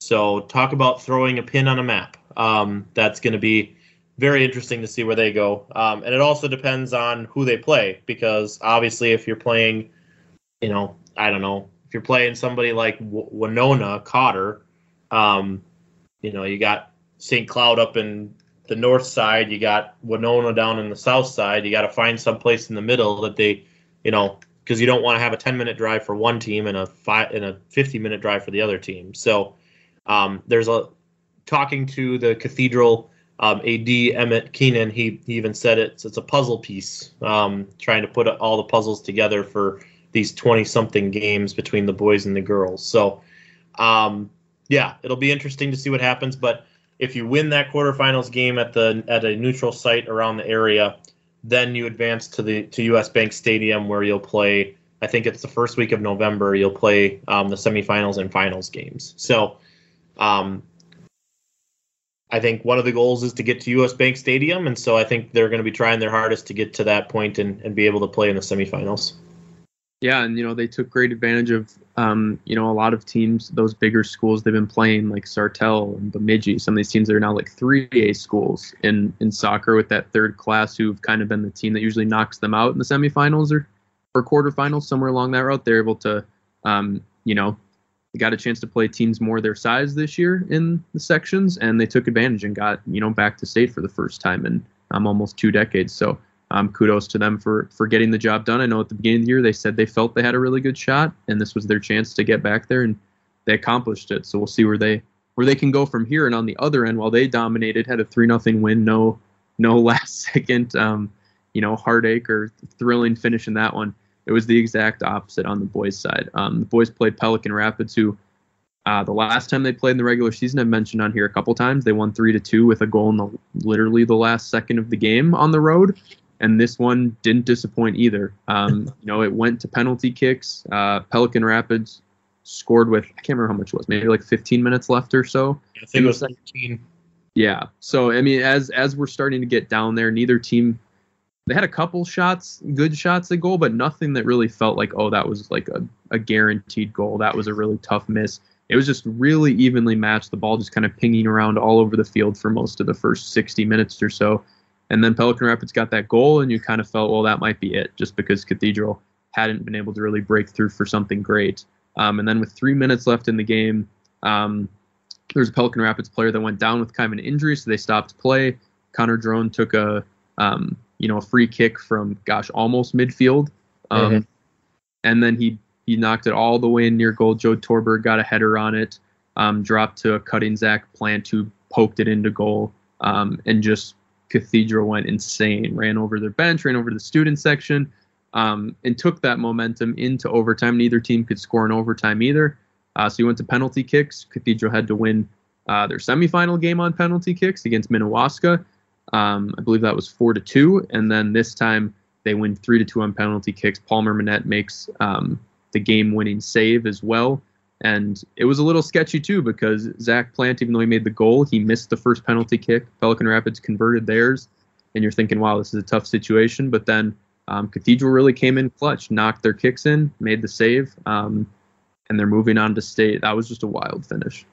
So talk about throwing a pin on a map. Um, that's going to be very interesting to see where they go. Um, and it also depends on who they play because obviously, if you're playing, you know, I don't know, if you're playing somebody like w- Winona Cotter, um, you know, you got St. Cloud up in the north side, you got Winona down in the south side. You got to find some place in the middle that they, you know, because you don't want to have a 10 minute drive for one team and a five and a 50 minute drive for the other team. So um, there's a talking to the Cathedral um, AD Emmett Keenan, he, he even said it's it's a puzzle piece, um, trying to put all the puzzles together for these 20 something games between the boys and the girls. So, um, yeah, it'll be interesting to see what happens. But if you win that quarterfinals game at the at a neutral site around the area, then you advance to the to US Bank Stadium where you'll play. I think it's the first week of November. You'll play um, the semifinals and finals games. So um, I think one of the goals is to get to US Bank Stadium, and so I think they're going to be trying their hardest to get to that point and, and be able to play in the semifinals. Yeah, and you know they took great advantage of um, you know a lot of teams, those bigger schools they've been playing like Sartell and Bemidji. Some of these teams that are now like three A schools in in soccer with that third class who've kind of been the team that usually knocks them out in the semifinals or or quarterfinals somewhere along that route. They're able to um, you know they got a chance to play teams more their size this year in the sections, and they took advantage and got you know back to state for the first time in um, almost two decades. So um, kudos to them for for getting the job done. I know at the beginning of the year they said they felt they had a really good shot, and this was their chance to get back there, and they accomplished it. So we'll see where they where they can go from here. And on the other end, while they dominated, had a three nothing win, no no [laughs] last second um, you know heartache or thrilling finish in that one. It was the exact opposite on the boys' side. Um, the boys played Pelican Rapids, who uh, the last time they played in the regular season, I've mentioned on here a couple times, they won three to two with a goal in the literally the last second of the game on the road, and this one didn't disappoint either. Um, [laughs] you know, it went to penalty kicks. Uh, Pelican Rapids scored with I can't remember how much it was, maybe like 15 minutes left or so. I think it was 13. Yeah. So I mean, as as we're starting to get down there, neither team they had a couple shots, good shots at goal, but nothing that really felt like, oh, that was like a, a guaranteed goal. That was a really tough miss. It was just really evenly matched. The ball just kind of pinging around all over the field for most of the first 60 minutes or so. And then Pelican Rapids got that goal, and you kind of felt, well, that might be it, just because Cathedral hadn't been able to really break through for something great. Um, and then with three minutes left in the game, um, there was a Pelican Rapids player that went down with kind of an injury, so they stopped play. Connor Drone took a um, you know, a free kick from gosh, almost midfield. Um, mm-hmm. And then he he knocked it all the way in near goal. Joe Torberg got a header on it, um, dropped to a cutting Zach Plant who poked it into goal, um, and just Cathedral went insane. Ran over their bench, ran over the student section, um, and took that momentum into overtime. Neither team could score in overtime either. Uh, so he went to penalty kicks. Cathedral had to win uh, their semifinal game on penalty kicks against Minnewaska. Um, I believe that was four to two, and then this time they win three to two on penalty kicks. Palmer Manette makes um, the game-winning save as well, and it was a little sketchy too because Zach Plant, even though he made the goal, he missed the first penalty kick. Pelican Rapids converted theirs, and you're thinking, wow, this is a tough situation. But then um, Cathedral really came in clutch, knocked their kicks in, made the save, um, and they're moving on to state. That was just a wild finish.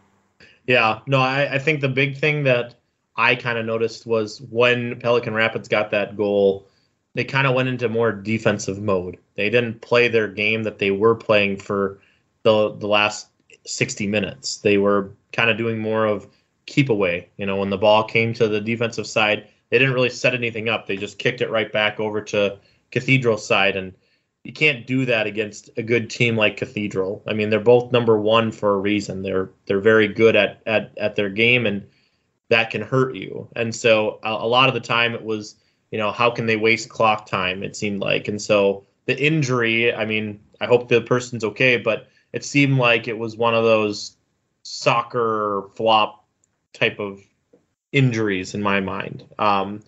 Yeah, no, I, I think the big thing that I kind of noticed was when Pelican Rapids got that goal, they kind of went into more defensive mode. They didn't play their game that they were playing for the the last 60 minutes. They were kind of doing more of keep away. You know, when the ball came to the defensive side, they didn't really set anything up. They just kicked it right back over to Cathedral side and you can't do that against a good team like Cathedral. I mean, they're both number 1 for a reason. They're they're very good at at at their game and that can hurt you. And so a, a lot of the time it was, you know, how can they waste clock time? It seemed like, and so the injury. I mean, I hope the person's okay, but it seemed like it was one of those soccer flop type of injuries in my mind. Um,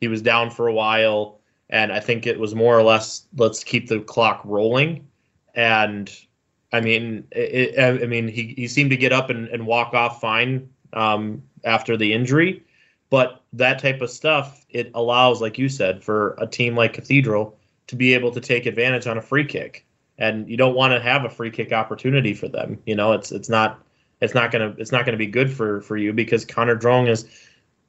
he was down for a while, and I think it was more or less let's keep the clock rolling. And I mean, it, I mean, he, he seemed to get up and, and walk off fine um, after the injury, but that type of stuff it allows, like you said, for a team like Cathedral to be able to take advantage on a free kick. And you don't want to have a free kick opportunity for them. You know, it's it's not it's not gonna it's not gonna be good for for you because Connor Drong is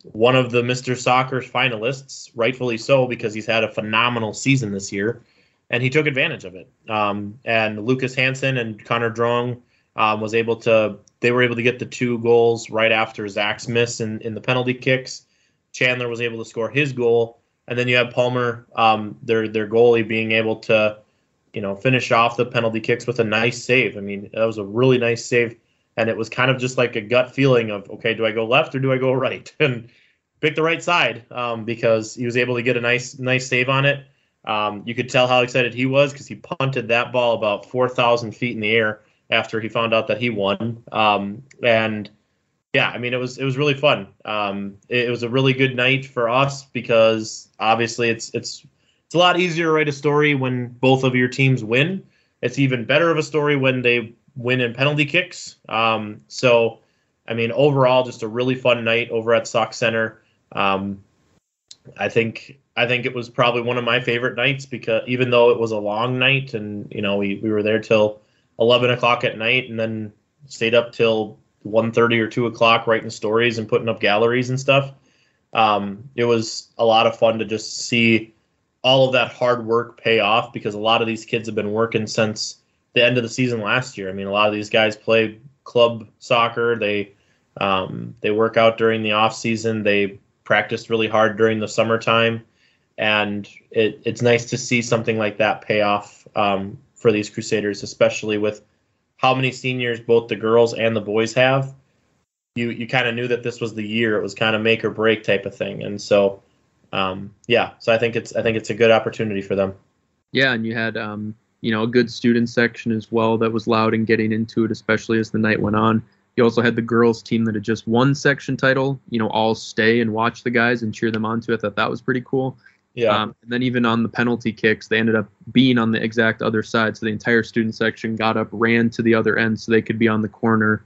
one of the Mr. Soccer finalists, rightfully so, because he's had a phenomenal season this year, and he took advantage of it. Um, and Lucas Hansen and Connor Drong um, was able to they were able to get the two goals right after Zach's miss in, in the penalty kicks. Chandler was able to score his goal, and then you have Palmer, um, their their goalie, being able to, you know, finish off the penalty kicks with a nice save. I mean, that was a really nice save and it was kind of just like a gut feeling of okay, do I go left or do I go [laughs] right? [laughs] And pick the right side um, because he was able to get a nice nice save on it. Um, you could tell how excited he was because he punted that ball about four thousand feet in the air after he found out that he won. Um, and yeah, I mean it was it was really fun. Um, it, it was a really good night for us because obviously it's it's it's a lot easier to write a story when both of your teams win. It's even better of a story when they win in penalty kicks. Um, so, I mean, overall, just a really fun night over at Sauk Centre. Um, I think I think it was probably one of my favorite nights because even though it was a long night and you know we, we were there till 11 o'clock at night and then stayed up till 1.30 or 2 o'clock writing stories and putting up galleries and stuff um, it was a lot of fun to just see all of that hard work pay off because a lot of these kids have been working since the end of the season last year. I mean, a lot of these guys play club soccer. They um, they work out during the off season. They practiced really hard during the summertime, and it, it's nice to see something like that pay off um, for these Crusaders, especially with how many seniors both the girls and the boys have. You you kind of knew that this was the year. It was kind of make or break type of thing, and so um, yeah. So I think it's I think it's a good opportunity for them. Yeah, and you had um, you know, a good student section as well that was loud and getting into it, especially as the night went on. You also had the girls team that had just won section title, you know, all stay and watch the guys and cheer them on to it. I thought that was pretty cool. Yeah. Um, and then even on the penalty kicks, they ended up being on the exact other side. So the entire student section got up, ran to the other end so they could be on the corner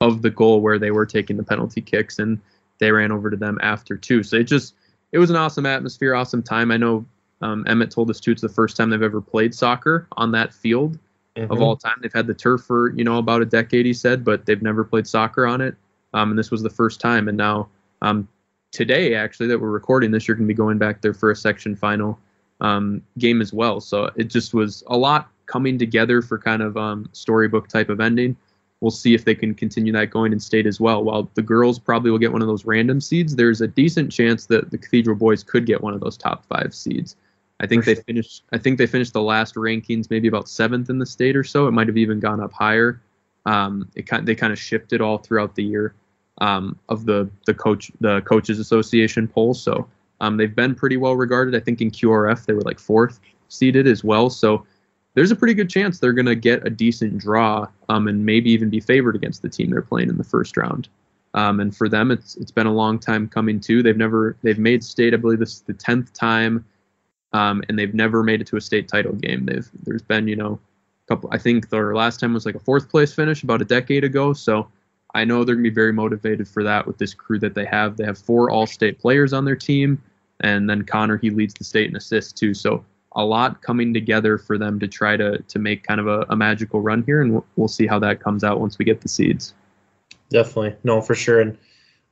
of the goal where they were taking the penalty kicks. And they ran over to them after too. So it just, it was an awesome atmosphere, awesome time. I know um, Emmett told us too it's the first time they've ever played soccer on that field mm-hmm. of all time. They've had the turf for you know about a decade, he said, but they've never played soccer on it. Um, and this was the first time. And now um, today, actually, that we're recording this, you're going to be going back there for a section final um, game as well. So it just was a lot coming together for kind of um, storybook type of ending. We'll see if they can continue that going in state as well. While the girls probably will get one of those random seeds, there's a decent chance that the Cathedral boys could get one of those top five seeds. I think they finished. I think they finished the last rankings maybe about seventh in the state or so. It might have even gone up higher. Um, it kind they kind of shifted all throughout the year um, of the the coach the coaches association poll. So um, they've been pretty well regarded. I think in QRF they were like fourth seeded as well. So there's a pretty good chance they're going to get a decent draw um, and maybe even be favored against the team they're playing in the first round. Um, and for them, it's it's been a long time coming too. They've never they've made state. I believe this is the tenth time um, and they've never made it to a state title game. They've there's been you know a couple. I think their last time was like a fourth place finish about a decade ago. So I know they're gonna be very motivated for that with this crew that they have. They have four all-state players on their team, and then Connor he leads the state in assists too. So a lot coming together for them to try to to make kind of a, a magical run here, and we'll, we'll see how that comes out once we get the seeds. Definitely, no, for sure, and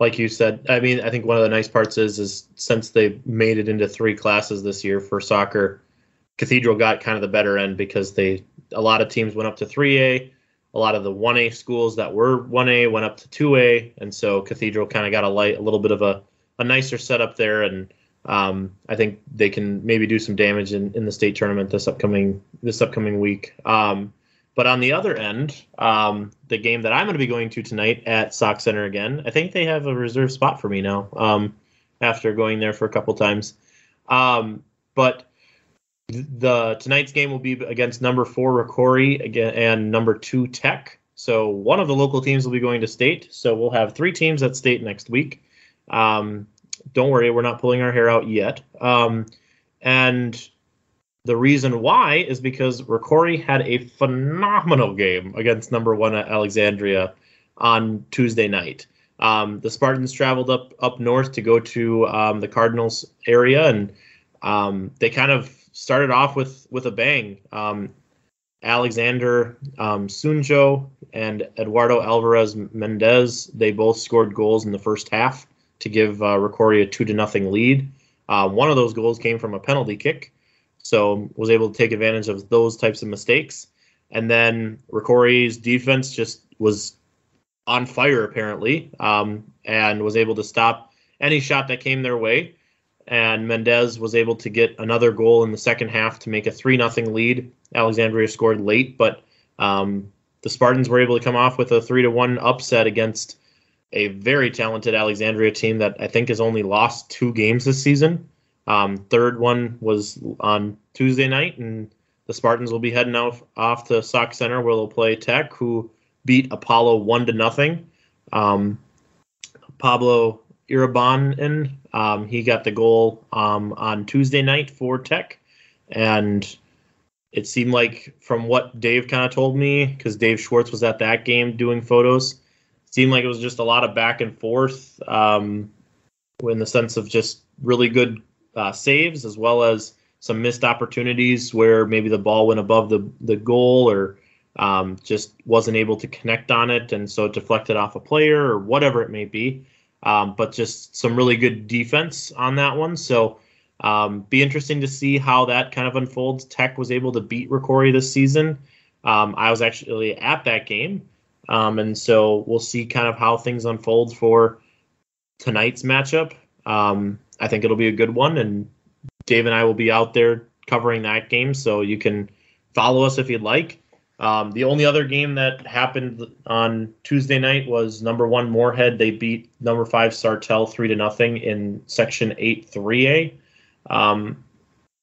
like you said, I mean, I think one of the nice parts is is since they made it into three classes this year for soccer, Cathedral got kind of the better end because they a lot of teams went up to 3A, a. Lot of the 1A schools that were 1A went up to 2A, and so Cathedral kind of got a light a little bit of a a nicer setup there, and um, I think they can maybe do some damage in, in the state tournament this upcoming this upcoming week. Um, but on the other end, um, the game that I'm going to be going to tonight at Sauk Centre again, I think they have a reserve spot for me now um, after going there for a couple times. Um, but the tonight's game will be against number four Rocori again and number two Tech. So one of the local teams will be going to state. So we'll have three teams at state next week. Um, don't worry, we're not pulling our hair out yet. Um, And the reason why is because Rocori had a phenomenal game against number one at Alexandria on Tuesday night. Um, the Spartans traveled up up north to go to um, the Cardinals area, and um, they kind of started off with with a bang. Um, Alexander um, Sunjo and Eduardo Alvarez Mendez, they both scored goals in the first half to give uh, Rocori a two to nothing lead. Uh, one of those goals came from a penalty kick, so was able to take advantage of those types of mistakes. And then Rocori's defense just was on fire apparently, um, and was able to stop any shot that came their way. And Mendez was able to get another goal in the second half to make a three nothing lead. Alexandria scored late, but um, the Spartans were able to come off with a three to one upset against a very talented Alexandria team that I think has only lost two games this season. Um, third one was on Tuesday night, and the Spartans will be heading out off to Sauk Centre where they'll play Tech, who beat Apollo one to nothing. Um, Pablo Irabanen, um, he got the goal um, on Tuesday night for Tech, and it seemed like from what Dave kind of told me, because Dave Schwartz was at that game doing photos, seemed like it was just a lot of back and forth, um, in the sense of just really good uh, saves as well as some missed opportunities where maybe the ball went above the the goal or um, just wasn't able to connect on it, and so it deflected off a player or whatever it may be. Um, but just some really good defense on that one. So um, be interesting to see how that kind of unfolds. Tech was able to beat Rocori this season. Um, I was actually at that game, um, and so we'll see kind of how things unfold for tonight's matchup. Um, I think it'll be a good one, and Dave and I will be out there covering that game, so you can follow us if you'd like. Um, the only other game that happened on Tuesday night was number one Moorhead. They beat number five Sartell three to nothing in Section Eight Three A, um,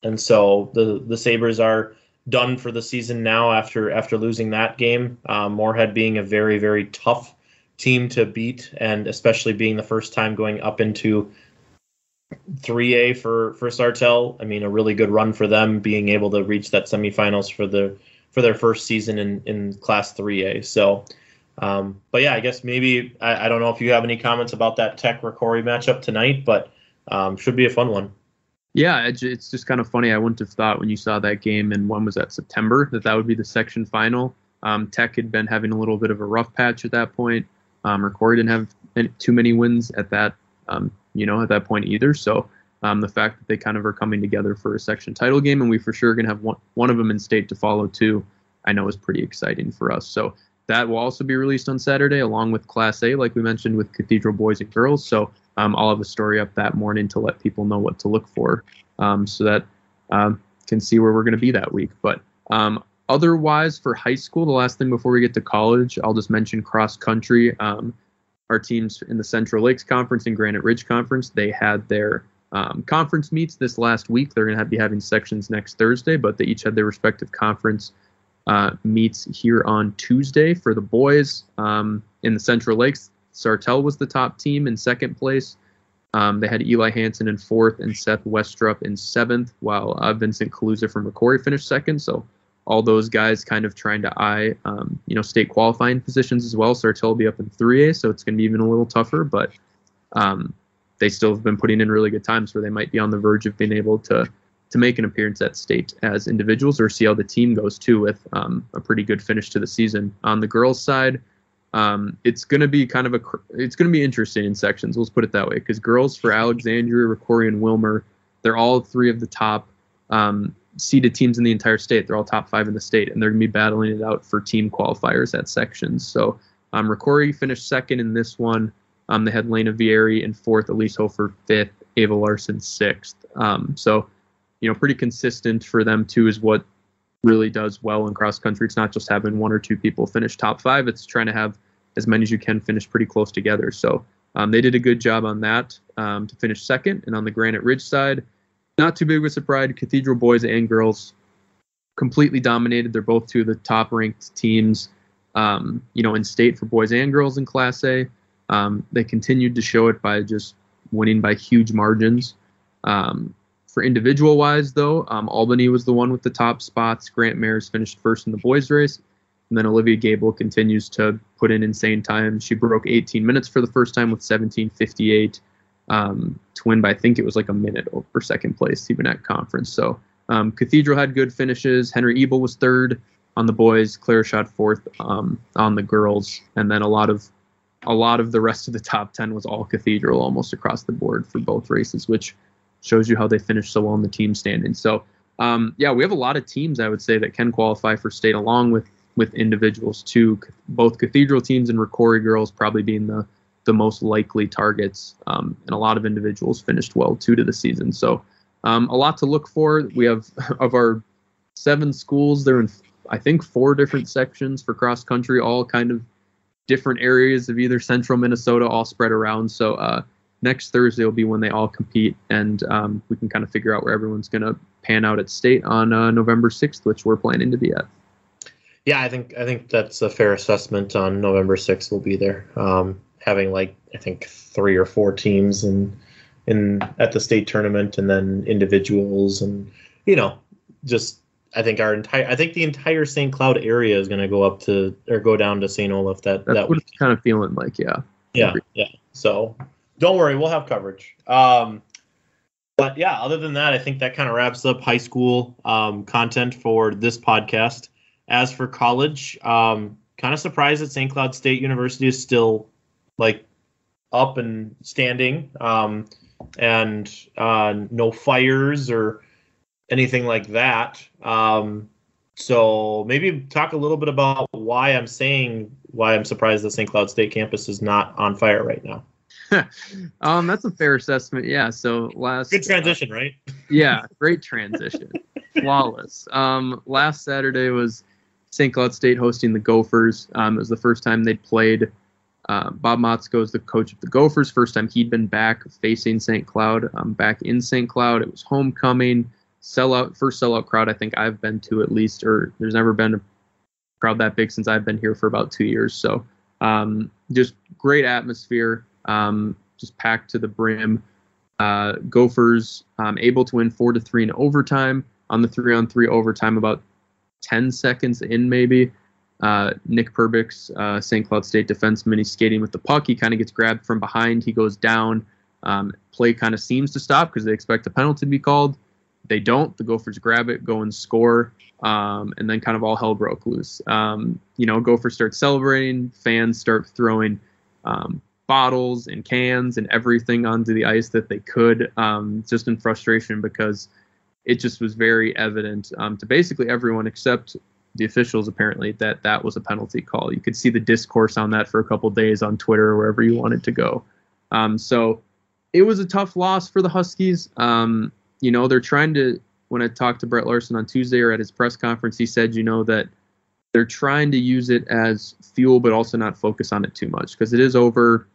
and so the the Sabers are done for the season now after after losing that game. Um, Moorhead being a very very tough team to beat, and especially being the first time going up into 3A for for Sartell. I mean, a really good run for them, being able to reach that semifinals for the for their first season in, in Class 3A. So, um, but yeah, I guess maybe I, I, don't know if you have any comments about that Tech Rocori matchup tonight, but um, should be a fun one. Yeah, it's just kind of funny. I wouldn't have thought when you saw that game and when was that September that that would be the section final. Um, Tech had been having a little bit of a rough patch at that point. Um, Rocori didn't have any, too many wins at that, um, you know, at that point either. So um, the fact that they kind of are coming together for a section title game, and we for sure going to have one, one of them in state to follow too, I know is pretty exciting for us. So that will also be released on Saturday, along with Class A, like we mentioned with Cathedral Boys and Girls. So um, I'll have a story up that morning to let people know what to look for, um, so that um, can see where we're going to be that week. But um, otherwise, for high school, the last thing before we get to college, I'll just mention cross country. Um, our teams in the Central Lakes Conference and Granite Ridge Conference, they had their um, conference meets this last week. They're going to be having sections next Thursday, but they each had their respective conference uh, meets here on Tuesday for the boys in the Central Lakes. Sartell was the top team in second place. Um, they had Eli Hansen in fourth and Seth Westrup in seventh, while uh, Vincent Kaluza from Rocori finished second. So all those guys kind of trying to eye, um, you know, state qualifying positions as well. Sartell will be up in 3A, so it's going to be even a little tougher. But um, they still have been putting in really good times where they might be on the verge of being able to to make an appearance at state as individuals or see how the team goes too with um, a pretty good finish to the season. On the girls' side, um, it's going to be kind of a it's going to be interesting in sections. Let's put it that way because girls for Alexandria, Rocori, and Willmar, they're all three of the top um, seeded teams in the entire state. They're all top five in the state, and they're going to be battling it out for team qualifiers at sections. So um, Rocori finished second in this one. Um, they had Lena Vieri in fourth, Elise Hofer fifth, Ava Larson sixth. Um, so, you know, pretty consistent for them too is what really does well in cross country. It's not just having one or two people finish top five; it's trying to have as many as you can finish pretty close together. So um, they did a good job on that um, to finish second. And on the Granite Ridge side, not too big of a surprise. Cathedral boys and girls completely dominated. They're both two of the top ranked teams, um, you know, in state for boys and girls in Class A. Um, they continued to show it by just winning by huge margins. Um, for individual wise, though, um, Albany was the one with the top spots. Grant Mares finished first in the boys' race. And then Olivia Gable continues to put in insane time. She broke 18 minutes for the first time with 17:58 um, to win by I think it was like a minute over second place even at conference. So um, Cathedral had good finishes. Henry Ebel was third on the boys. Claire shot fourth um, on the girls, and then a lot of a lot of the rest of the top 10 was all Cathedral almost across the board for both races, which shows you how they finished so well in the team standings. So um, yeah, we have a lot of teams I would say that can qualify for state along with with individuals too. Both Cathedral teams and Rocori girls probably being the the most likely targets, um, and a lot of individuals finished well too to the season. So um, a lot to look for. We have [laughs] of our seven schools, they're in I think four different sections for cross country, all kind of different areas of either central Minnesota, all spread around. So uh, next Thursday will be when they all compete, and um, we can kind of figure out where everyone's going to pan out at state on uh, November 6th, which we're planning to be at. Yeah, I think I think that's a fair assessment. On November 6th, we'll be there, um, having like I think three or four teams in in at the state tournament, and then individuals, and you know, just I think our entire I think the entire St. Cloud area is going to go up to or go down to St. Olaf that That's that week. it's kind of feeling like, yeah. Yeah, yeah. So don't worry, we'll have coverage. Um, but yeah, other than that, I think that kind of wraps up high school um, content for this podcast. As for college, um, kind of surprised that St. Cloud State University is still like up and standing, um, and uh, no fires or anything like that. Um, so maybe talk a little bit about why I'm saying why I'm surprised that St. Cloud State campus is not on fire right now. [laughs] um, that's a fair assessment. Yeah. So last Good transition, right? yeah, great transition, [laughs] flawless. Um, last Saturday was St. Cloud State hosting the Gophers. Um, it was the first time they'd played. Uh, Bob Motzko is the coach of the Gophers. First time he'd been back facing St. Cloud, um, back in St. Cloud. It was homecoming, sellout, first sellout crowd I think I've been to at least, or there's never been a crowd that big since I've been here for about two years. So um, just great atmosphere, um, just packed to the brim. Uh, Gophers um, able to win four to three in overtime. On the three on three overtime, about 10 seconds in, maybe. Uh, Nick Perbix, uh, St. Cloud State defenseman, he's skating with the puck. He kind of gets grabbed from behind. He goes down. Um, play kind of seems to stop because they expect a penalty to be called. They don't. The Gophers grab it, go and score, um, and then kind of all hell broke loose. Um, you know, Gophers start celebrating. Fans start throwing um, bottles and cans and everything onto the ice that they could, um, just in frustration because it just was very evident um, to basically everyone except the officials apparently that that was a penalty call. You could see the discourse on that for a couple days on Twitter or wherever you wanted to go. Um, so it was a tough loss for the Huskies. Um, you know, they're trying to. When I talked to Brett Larson on Tuesday or at his press conference, he said, you know, that they're trying to use it as fuel, but also not focus on it too much because it is over.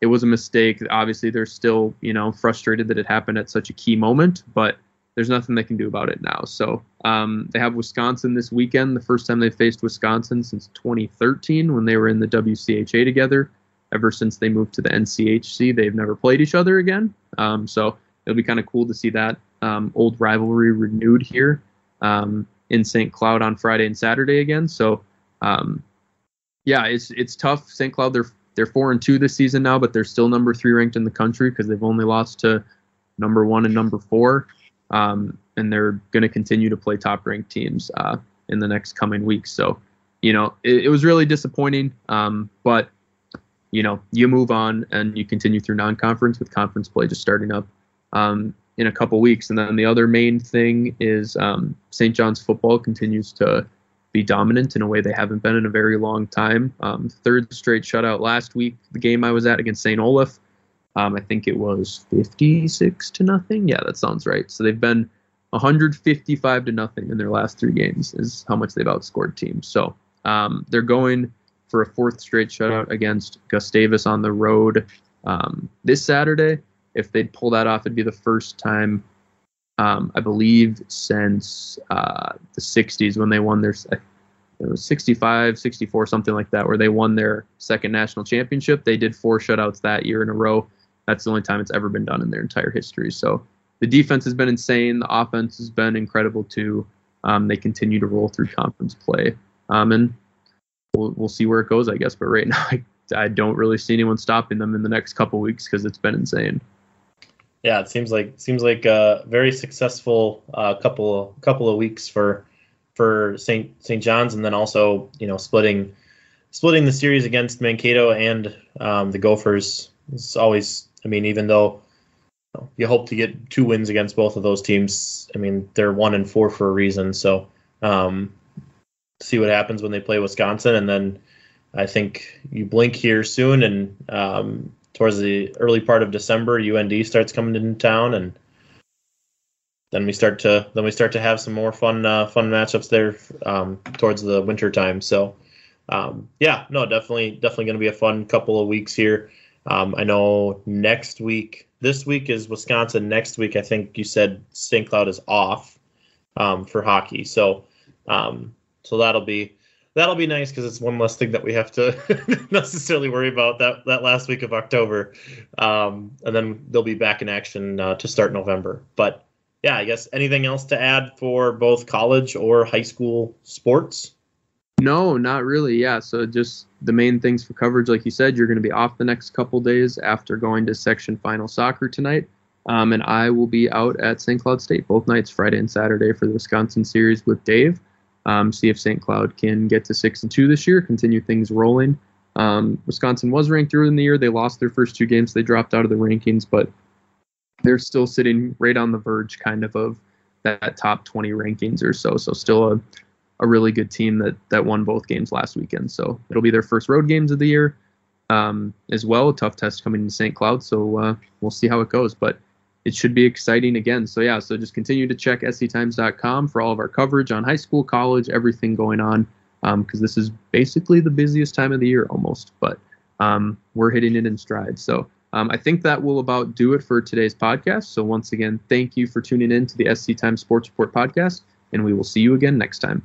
It was a mistake. Obviously, they're still, you know, frustrated that it happened at such a key moment, but there's nothing they can do about it now. So um, they have Wisconsin this weekend, the first time they faced Wisconsin since 2013 when they were in the WCHA together. Ever since they moved to the NCHC, they've never played each other again. Um, so it'll be kind of cool to see that um, old rivalry renewed here um, in St. Cloud on Friday and Saturday again. So um, yeah, it's it's tough. St. Cloud they're they're four and two this season now, but they're still number three ranked in the country because they've only lost to number one and number four um, and they're going to continue to play top ranked teams uh, in the next coming weeks. So, you know, it, it was really disappointing, um, but you know, you move on and you continue through non-conference with conference play just starting up um, in a couple weeks. And then the other main thing is um, St. John's football continues to be dominant in a way they haven't been in a very long time. Um, third straight shutout last week. The game I was at against St. Olaf. Um, I think it was 56 to nothing. Yeah, that sounds right. So they've been 155 to nothing in their last three games, is how much they've outscored teams. So um, they're going for a fourth straight shutout against Gustavus on the road um, this Saturday. If they'd pull that off, it'd be the first time, um, I believe, since uh, the 60s when they won their. It was 65, 64, something like that, where they won their second national championship. They did four shutouts that year in a row that's the only time it's ever been done in their entire history. So the defense has been insane. The offense has been incredible too. Um, they continue to roll through conference play, um, and we'll we'll see where it goes, I guess. But right [laughs] now, I, I don't really see anyone stopping them in the next couple weeks because it's been insane. Yeah, it seems like seems like a very successful uh, couple couple of weeks for for St. St. John's, and then also you know splitting splitting the series against Mankato and um, the Gophers. It's always, I mean, even though you, know, you, hope to get two wins against both of those teams, I mean, they're one and four for a reason. So um, see what happens when they play Wisconsin, and then I think you blink here soon, and um, towards the early part of December, UND starts coming into town, and then we start to then we start to have some more fun uh, fun matchups there um, towards the winter time. So um, yeah, no, definitely definitely going to be a fun couple of weeks here. Um, I know next week, this week is Wisconsin. Next week, I think you said St. Cloud is off um, for hockey. So um, so that'll be that'll be nice because it's one less thing that we have to [laughs] necessarily worry about that that last week of October, um, and then they'll be back in action uh, to start November. But yeah, I guess anything else to add for both college or high school sports? No, not really. Yeah, so just the main things for coverage, like you said, you're going to be off the next couple days after going to section final soccer tonight. Um, and I will be out at St. Cloud State both nights, Friday and Saturday, for the Wisconsin series with Dave um, see if St. Cloud can get to six and two this year, continue things rolling. Um, Wisconsin was ranked early in the year. They lost their first two games. They dropped out of the rankings, but they're still sitting right on the verge, kind of, of that top 20 rankings or so. So still a, a really good team that that won both games last weekend. So it'll be their first road games of the year um, as well. A tough test coming to St. Cloud. So uh, we'll see how it goes. But it should be exciting again. So yeah, so just continue to check sctimes.com for all of our coverage on high school, college, everything going on, because um, this is basically the busiest time of the year almost. But um, we're hitting it in stride. So um, I think that will about do it for today's podcast. So once again, thank you for tuning in to the SC Times Sports Report podcast, and we will see you again next time.